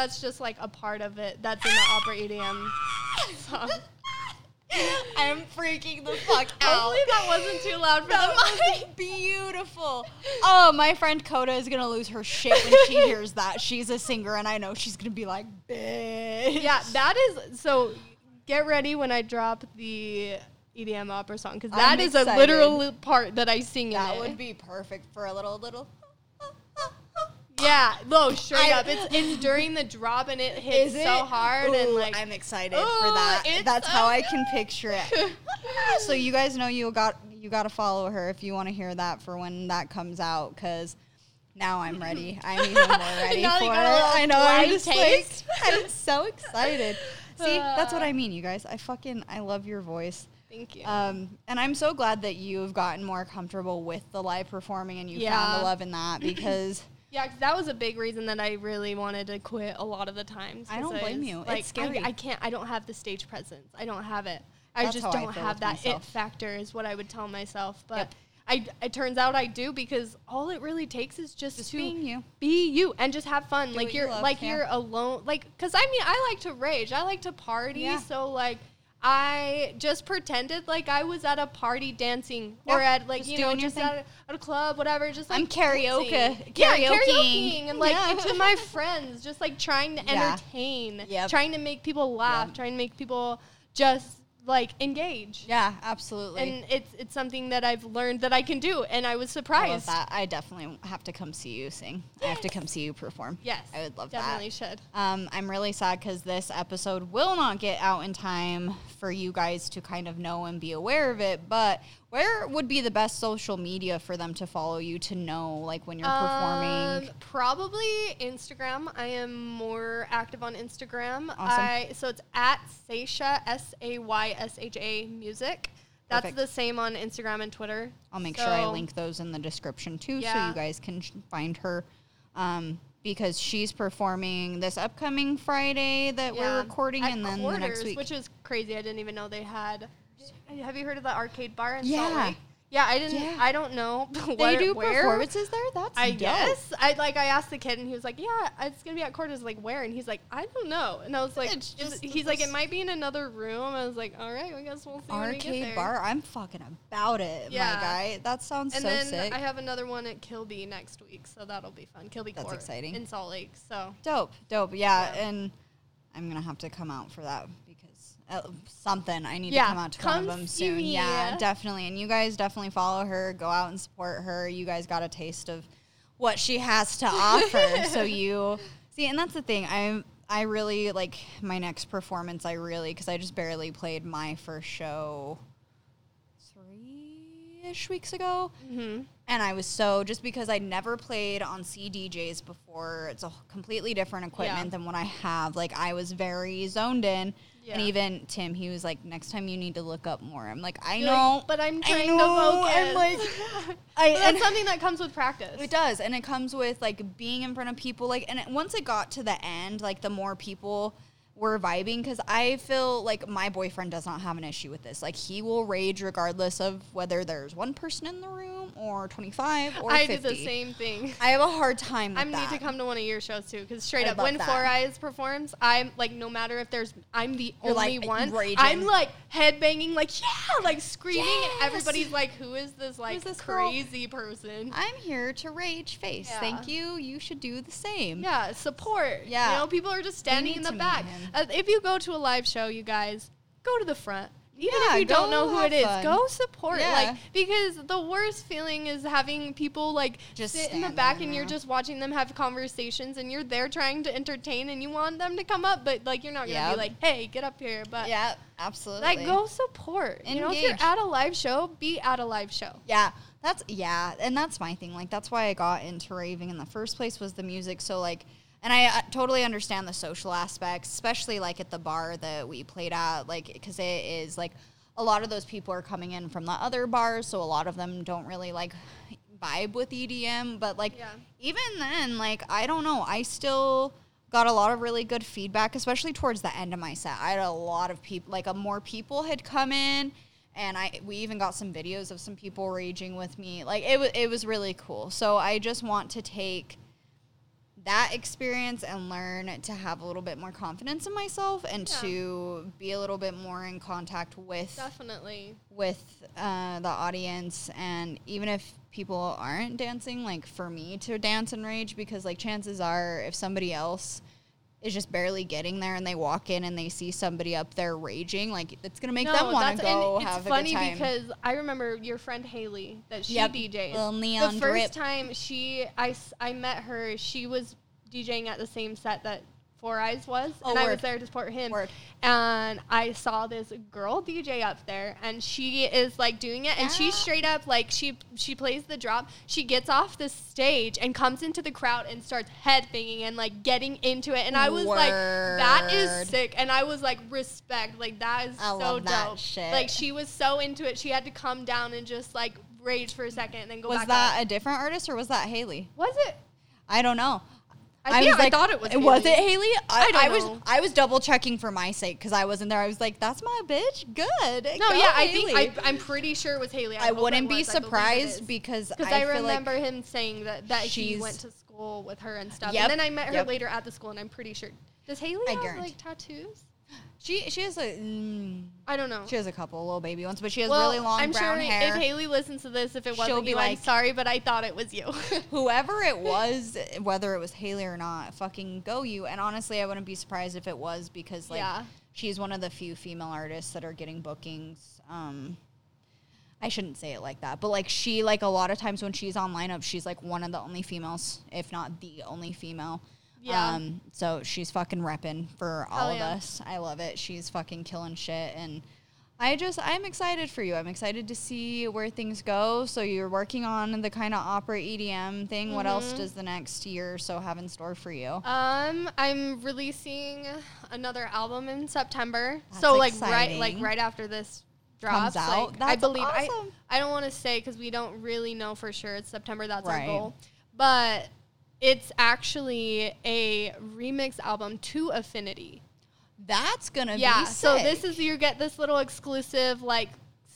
That's just like a part of it. That's in the opera EDM song. I'm freaking the fuck out. Hopefully that wasn't too loud for That the was beautiful. Oh, my friend Coda is gonna lose her shit when she hears that. She's a singer, and I know she's gonna be like, "Bitch." Yeah, that is so. Get ready when I drop the EDM opera song because I'm that is a literal part that I sing that would be perfect for a little little. Yeah, no, straight I- up. It's it's during the drop and it hits Is so it? hard and like I'm excited Ooh, for that. That's how I can picture it. so you guys know you got you got to follow her if you want to hear that for when that comes out because now I'm ready. I'm even more ready for it. got a little I know. I'm just taste. like I'm so excited. See, that's what. I mean, you guys. I fucking I love your voice. thank you. Um, and I'm so glad that you've gotten more comfortable with the live performing and you found the love in that because yeah, 'cause that was a big reason that I really wanted to quit a lot of the times. I don't 'cause blame was, you. It's scary. I, I can't. I don't have the stage presence. I don't have it. I That's just don't feel have that myself. it factor. Is what I would tell myself. But Yep. I, it turns out I do because all it really takes is just, just to being you. be you and just have fun. Do like what you you're love, like yeah. you're alone. Like because I mean I like to rage. I like to party. Yeah. So like I just pretended like I was at a party dancing or at like just you know just at a, at a club whatever. Just like I'm karaoke- dancing. Yeah, karaokeing. and like Yeah. to my friends, just like trying to Yeah. entertain, Yep. trying to make people laugh, Yep. trying to make people just like engage. Yeah, absolutely. And it's it's something that I've learned that I can do, and I was I love surprised. that. I definitely have to come see you sing. I have to come see you perform. Yes, I would love definitely that. should. Um, I'm really sad because this episode will not get out in time for you guys to kind of know and be aware of it. But where would be the best social media for them to follow you to know, like when you're performing? Um, probably Instagram. I am more active on Instagram. Awesome. I so it's at Saysha S A Y S H A music. That's Perfect. the same on Instagram and Twitter. I'll make sure I link those in the description too, so you guys can find her. Um, because she's performing this upcoming Friday that we're recording, At and then the next Quarters, week. which is crazy. I didn't even know they had. Have you heard of the arcade bar in Salt Lake? Yeah, I didn't. Yeah. I don't know. They do where. performances there. That's I dope. guess. I like. I asked the kid, and he was like, "Yeah, it's gonna be at Cortez." Like, where? And he's like, "I don't know." And I was like, It's just "He's like, it might be in another room." I was like, "All right, I guess we'll see." we Arcade there." bar. I'm fucking about it, Yeah. my guy. That sounds And so then sick. I have another one at Kilby next week, so that'll be fun. Kilby That's Court exciting. in Salt Lake. So Dope, dope. Yeah, Yeah. and I'm gonna have to come out for that uh, something I need Yeah, to come out to one of them soon. me. Yeah, definitely. And you guys definitely follow her. Go out and support her. You guys got a taste of what she has to offer. so you see, and that's the thing. I I really like my next performance. I really because I just barely played my first show three ish weeks ago. mhm. And I was so just because I'd never played on CDJs before, it's a completely different equipment Yeah. than what I have. Like I was very zoned in. And even Tim, he was like, "Next time you need to look up more." I'm like, "I You're know, like, but I'm I trying know, to focus. I'm like, But that's and something that comes with practice. it does, and it comes with like being in front of people. Like, and it, once it got to the end, like the more people were vibing, because I feel like my boyfriend does not have an issue with this. Like, he will rage regardless of whether there's one person in the room or 25 or I 50. did the same thing. I have a hard time with I need to come to one of your shows too, because straight I up, when that. Four Eyes performs, I'm like, no matter if there's, I'm the You're, only like, one. raging. I'm like headbanging, like yeah, like screaming, Yes. and everybody's like, who is this like this girl? crazy person? I'm here to rage face. Yeah. Thank you. You should do the same. Yeah, support. Yeah. you know, people are just standing in the back. Uh, if you go to a live show, you guys go to the front. Even Yeah, if you don't know who it is, fun. go support. Yeah. Like because the worst feeling is having people like Just sit in the back and you're just watching them have conversations and you're there trying to entertain and you want them to come up, but like you're not gonna Yep. be like, hey, get up here. But Yeah, absolutely. like go support. You know, if you're at a live show, be at a live show. Yeah, that's yeah, and that's my thing. Like that's why I got into raving in the first place was the music. So like, and I uh, totally understand the social aspects, especially like at the bar that we played at, like because it is like a lot of those people are coming in from the other bars, so a lot of them don't really like vibe with EDM. But like Yeah. even then, like I don't know, I still got a lot of really good feedback, especially towards the end of my set. I had a lot of people, like a more people had come in, and I we even got some videos of some people raging with me. Like it was it was really cool. So I just want to take that experience and learn to have a little bit more confidence in myself and Yeah. to be a little bit more in contact with Definitely. with uh, the audience and even if people aren't dancing like for me to dance and rage because like chances are if somebody else is just barely getting there and they walk in and they see somebody up there raging like it's gonna make them want to go and have it's a funny time because I remember your friend Haley that she Yep, DJs. little neon the first drip. time she I I met her, she was DJing at the same set that Four Eyes was, Oh, and I was there to support him. Word. And I saw this girl DJ up there, and she is like doing it, and she straight up like she she plays the drop. She gets off the stage and comes into the crowd and starts headbanging and like getting into it. And I was like, that is sick. And I was like, respect. Like that is I so dope. shit. Like she was so into it, she had to come down and just like rage for a second and then go was that up. a different artist or was that haley was it? i don't know I think- I thought it was Was it Haley? I don't was. know. I was double checking for my sake because I wasn't there. I was like, "That's my bitch. Good." No, Go, yeah, I think I, I'm pretty sure it was Haley. I wouldn't be was. I surprised because Because I, I, feel like remember him saying that, that he went to school with her and stuff. Yep, And then I met her yep. later at the school, and I'm pretty sure. Does Haley I have guarantee. like tattoos? She she has a mm, I don't know. she has a couple little baby ones, but she has well, really long I'm brown sure hair. if Haley listens to this, if it wasn't be you, I'm like- sorry, but I thought it was you. Whoever it was, whether it was Haley or not, fucking go you. And honestly, I wouldn't be surprised if it was because like Yeah. she's one of the few female artists that are getting bookings. Um, I shouldn't say it like that, but like she like a lot of times when she's on lineup, she's like one of the only females, if not the only female. Yeah. Um, so she's fucking repping for all Hell of yeah. us. I love it. She's fucking killing shit and. I just I'm excited for you. I'm excited to see where things go. So you're working on the kind of opera EDM thing. What else Mhm. does the next year or so have in store for you? Um, I'm releasing another album in September. That's so like right like right after this drops, out? like, I believe awesome. I I don't want to say because we don't really know for sure. It's September. That's Right. our goal, but it's actually a remix album to Affinity. That's gonna yeah. be So this is you get this little exclusive like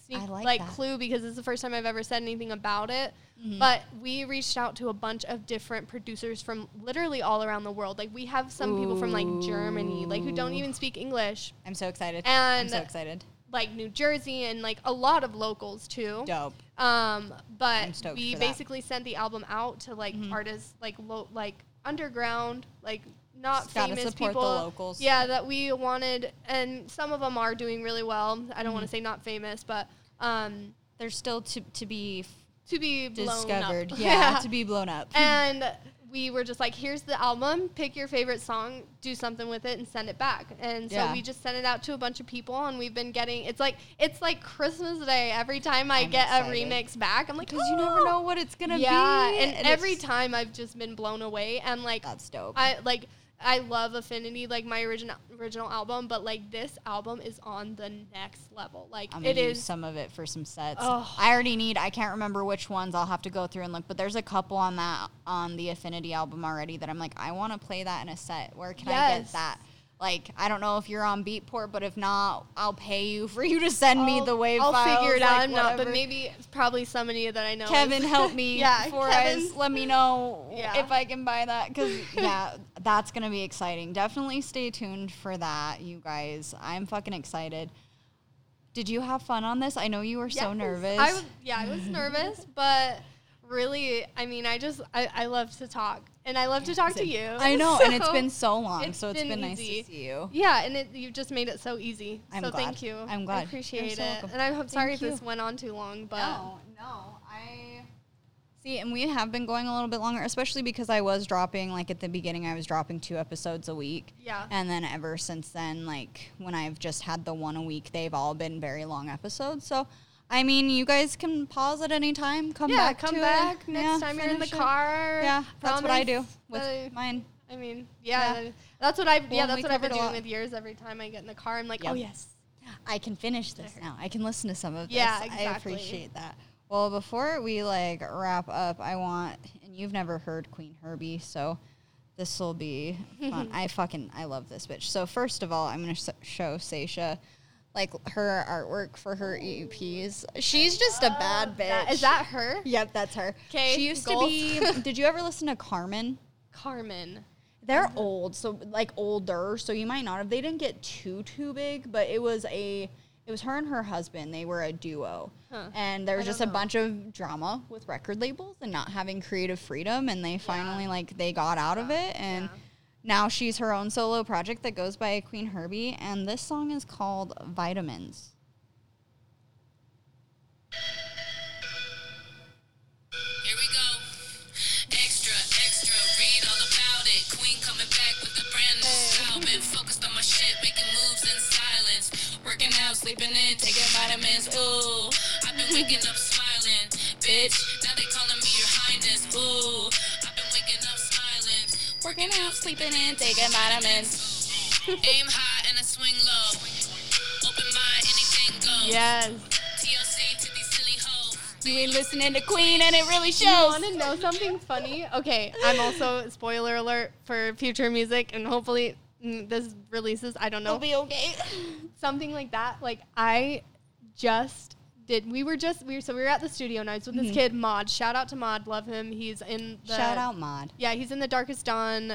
sneak, like like, clue because it's the first time I've ever said anything about it. Mm-hmm. But we reached out to a bunch of different producers from literally all around the world. Like we have some people from like Germany, like who don't even speak English, I'm so excited. And- I'm so excited. like New Jersey and like a lot of locals too. Dope. Um, but we basically sent the album out to like Mhm. artists like lo- like underground, like not Just famous people. locals. Yeah, that we wanted, and some of them are doing really well. I don't want Mhm. to say not famous, but um, They're still to to be to be blown up. discovered. Yeah, to be blown up. and we were just like, here's the album, pick your favorite song, do something with it, and send it back. And so Yeah. we just sent it out to a bunch of people, and we've been getting. It's like it's like Christmas Day every time I I'm get excited. a remix back. I'm like, because you never "Oh!" know what it's gonna yeah, be. and, every time I've just been blown away, and like that's dope. I like. I love Affinity, like my original original album, but like this album is on the next level. Like I'm it gonna use is some of it for some sets. Oh. I already need. I can't remember which ones. I'll have to go through and look. But there's a couple on that on the Affinity album already that I'm like, I want to play that in a set. Where can I get that? Like, I don't know if you're on Beatport, but if not, I'll pay you for you to send me I'll- the wave I'll files. figure it like, out. I'm not, but maybe it's probably somebody that I know. Kevin, is- help me. yeah, before Kevin. I let me know Yeah. if I can buy that because yeah, that's gonna be exciting. Definitely stay tuned for that, you guys. I'm fucking excited. Did you have fun on this? I know you were so nervous. I was, yeah, I was nervous, but really, I mean, I just, I, I love to talk, and I love to talk to you. I know, and it's been so long, it's so it's been been, nice to see you. Yeah, and it, you just made it so easy. I'm so glad. thank you. I'm glad. I You're appreciate so it. And I'm sorry Thank if this went on too long, but no, no, I see, and we have been going a little bit longer, especially because I was dropping like at the beginning. I was dropping two episodes a week. yeah. And then ever since then, like when I've just had the one a week, they've all been very long episodes. So, I mean, you guys can pause at any time. Come back. yeah, back. come back it. next Yeah, time you're in the car. Yeah, that's what I do with I- mine. I mean, yeah, Yeah. that's what I. Well, yeah, that's what I've been doing with yours. Every time I get in the car, I'm like, Yep. oh yes. I can finish this now. I can listen to some of this. Yeah, I appreciate that. Well, before we like wrap up, I want and you've never heard Qveen Herby, so this will be fun. I fucking I love this bitch. So first of all, I'm gonna show Saysha like her artwork for her EPs. She's just a bad bitch. That, is that her? Yep, that's her. Okay, She used goals. to be. did you ever listen to Karmin? Karmin. They're mm-hmm. old, so like older, so you might not have. They didn't get too too big, but it was a. It was her and her husband. They were a duo, Huh. and there was just a know. bunch of drama with record labels and not having creative freedom. And they finally like they got out of it, and yeah. Now she's her own solo project that goes by Qveen Herby. And this song is called Vitamins. Here we go. Extra, extra, read all about it. Queen coming back with a brand new style. Focused on my shit, making moves in silence. Working out, sleeping in, taking vitamins. Ooh, I've been waking up smiling. Bitch, now they calling me your highness. Ooh, Working out, sleeping in, taking vitamins. Aim high and I swing low. Open mind, anything goes. Yes. TLC to these silly hoes. You ain't listening to Queen, and it really shows. You want to know something funny? Okay, I'm also spoiler alert for future music, and hopefully mm, this releases. I don't know It'll be okay. something like that. Like I just did. We were just we were so we were at the studio nights with this Mhm. kid Mod. Shout out to Mod. Love him. He's in the Shout out Mod. Yeah, he's in the Darkest Dawn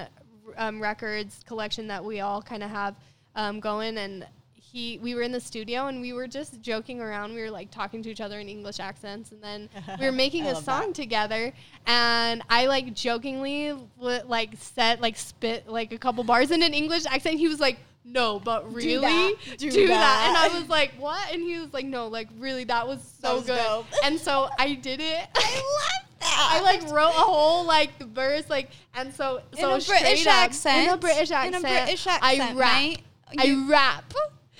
um, records collection that we all kind of have um, going, and he we were in the studio and we were just joking around. We were like talking to each other in English accents, and then we were making a song that. together. And I like jokingly w- like said like spit like a couple bars in an English accent. He was like. No, but really that. do, Do that. that. And I was like, "What?" And he was like, "No, like really, that was so That was good." dope. And so I did it. I love that. I like wrote a whole like verse like and so In so a British up- accent. in a British accent, In a British accent I accent, rap mate. I rap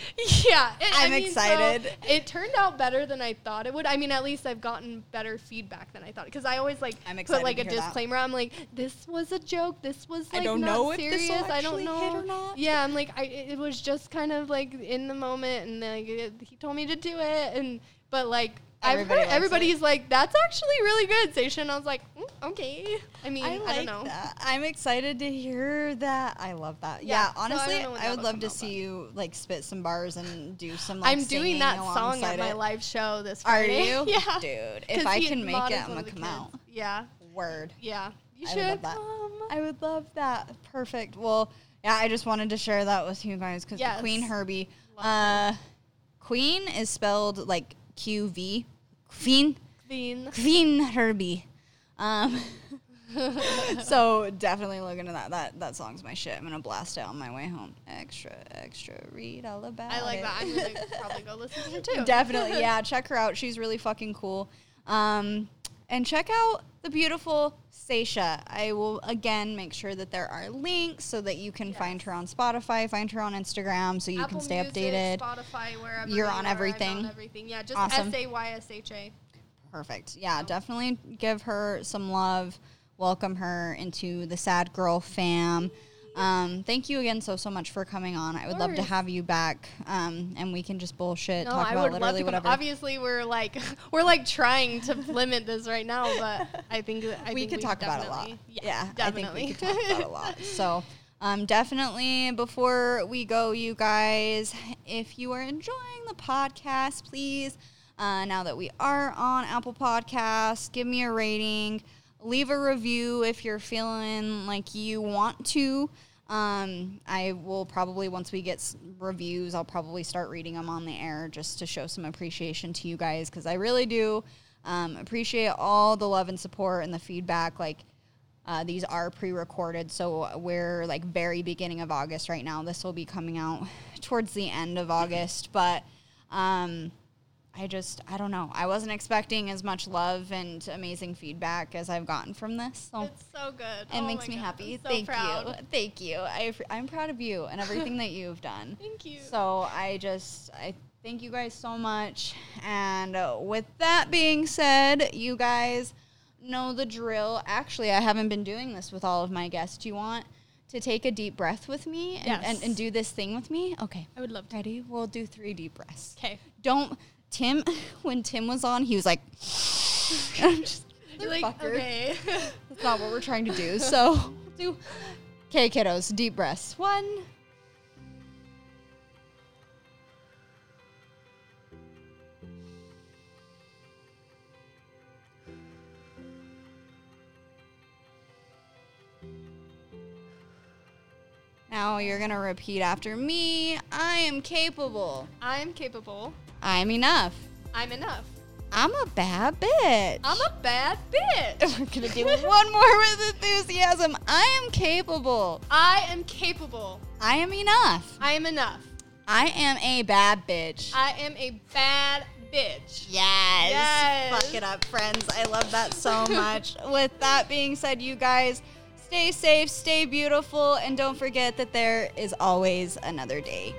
yeah it- I I'm mean, so excited. it turned out better than I thought it would I mean at least I've gotten better feedback than I thought because I always like I'm put like a hear that. disclaimer I'm like this was a joke this was I like don't not know if this serious I don't know hit or not. yeah I'm like I it was just kind of like in the moment and like it, he told me to do it and but like I've Everybody heard likes it. everybody's like, that's actually really good, Station. I was like, mm, okay. I mean, I, I don't know. that. I'm excited to hear that. I love that. Yeah, Yeah, so I honestly, I, would love to see you like spit some bars and do some. Like, I'm doing that song at my it. live show this Friday. Are you? yeah. dude. If I can make it, I'm gonna come the out. Yeah. Word. Yeah. You I should come. I would love that. Perfect. Well, yeah, I just wanted to share that with you guys because Yes. Qveen Herby, uh, Queen is spelled like Q V, Queen, Bean. Qveen Herby. Um, so definitely look into that. That that song's my shit. I'm gonna blast it on my way home. Extra, extra. Read all about it. I like it. that. I'm gonna probably go listen to it too. Definitely, yeah. Check her out. She's really fucking cool. Um, and check out the beautiful Saysha. I will again make sure that there are links so that you can find her on Spotify, find her on Instagram, so you Apple can stay Music, updated. Spotify, wherever You're on are, I'm everything. everything. Yeah, just. S A Y S H A. Perfect. Yeah, definitely give her some love. Welcome her into the Sad Girl fam. Um, thank you again so so much for coming on. I would love to have you back, um, and we can just bullshit, No, talk I about would love literally whatever. Obviously, we're like we're like trying to limit this right now, but I think I we think could talk about a lot. definitely- Yeah, definitely. I think we could talk about a lot. So, um, definitely before we go, you guys, if you are enjoying the podcast, please, uh, now that we are on Apple Podcasts, give me a rating, leave a review if you're feeling like you want to. Um, I will probably once we get reviews, I'll probably start reading them on the air just to show some appreciation to you guys because I really do um, appreciate all the love and support and the feedback. Like uh, these are pre-recorded, so we're like very beginning of August right now. This will be coming out towards the end of August, but um, I just I don't know. I wasn't expecting as much love and amazing feedback as I've gotten from this. So It's so good. it Oh makes me God, happy. I'm so Thank proud. you. Thank you. I, I'm proud of you and everything that you've done. Thank you. So I just I thank you guys so much. And with that being said, you guys know the drill. Actually, I haven't been doing this with all of my guests. Do you want to take a deep breath with me and, and, and do this thing with me? Okay. I would love to. Ready? We'll do three deep breaths. Okay. Don't Tim when Tim was on, he was like just, You're like, fucker. okay. That's not what we're trying to do. So do Okay, kiddos, deep breaths. One. Now you're gonna repeat after me. I am capable. I'm capable. I'm enough. I'm enough. I'm a bad bitch. I'm a bad bitch. We're gonna do one more with enthusiasm. I am capable. I am capable. I am enough. I am enough. I am a bad bitch. I am a bad bitch. yes. Yes. Fuck it up, friends. I love that so much. With that being said, you guys stay safe, stay beautiful, and don't forget that there is always another day.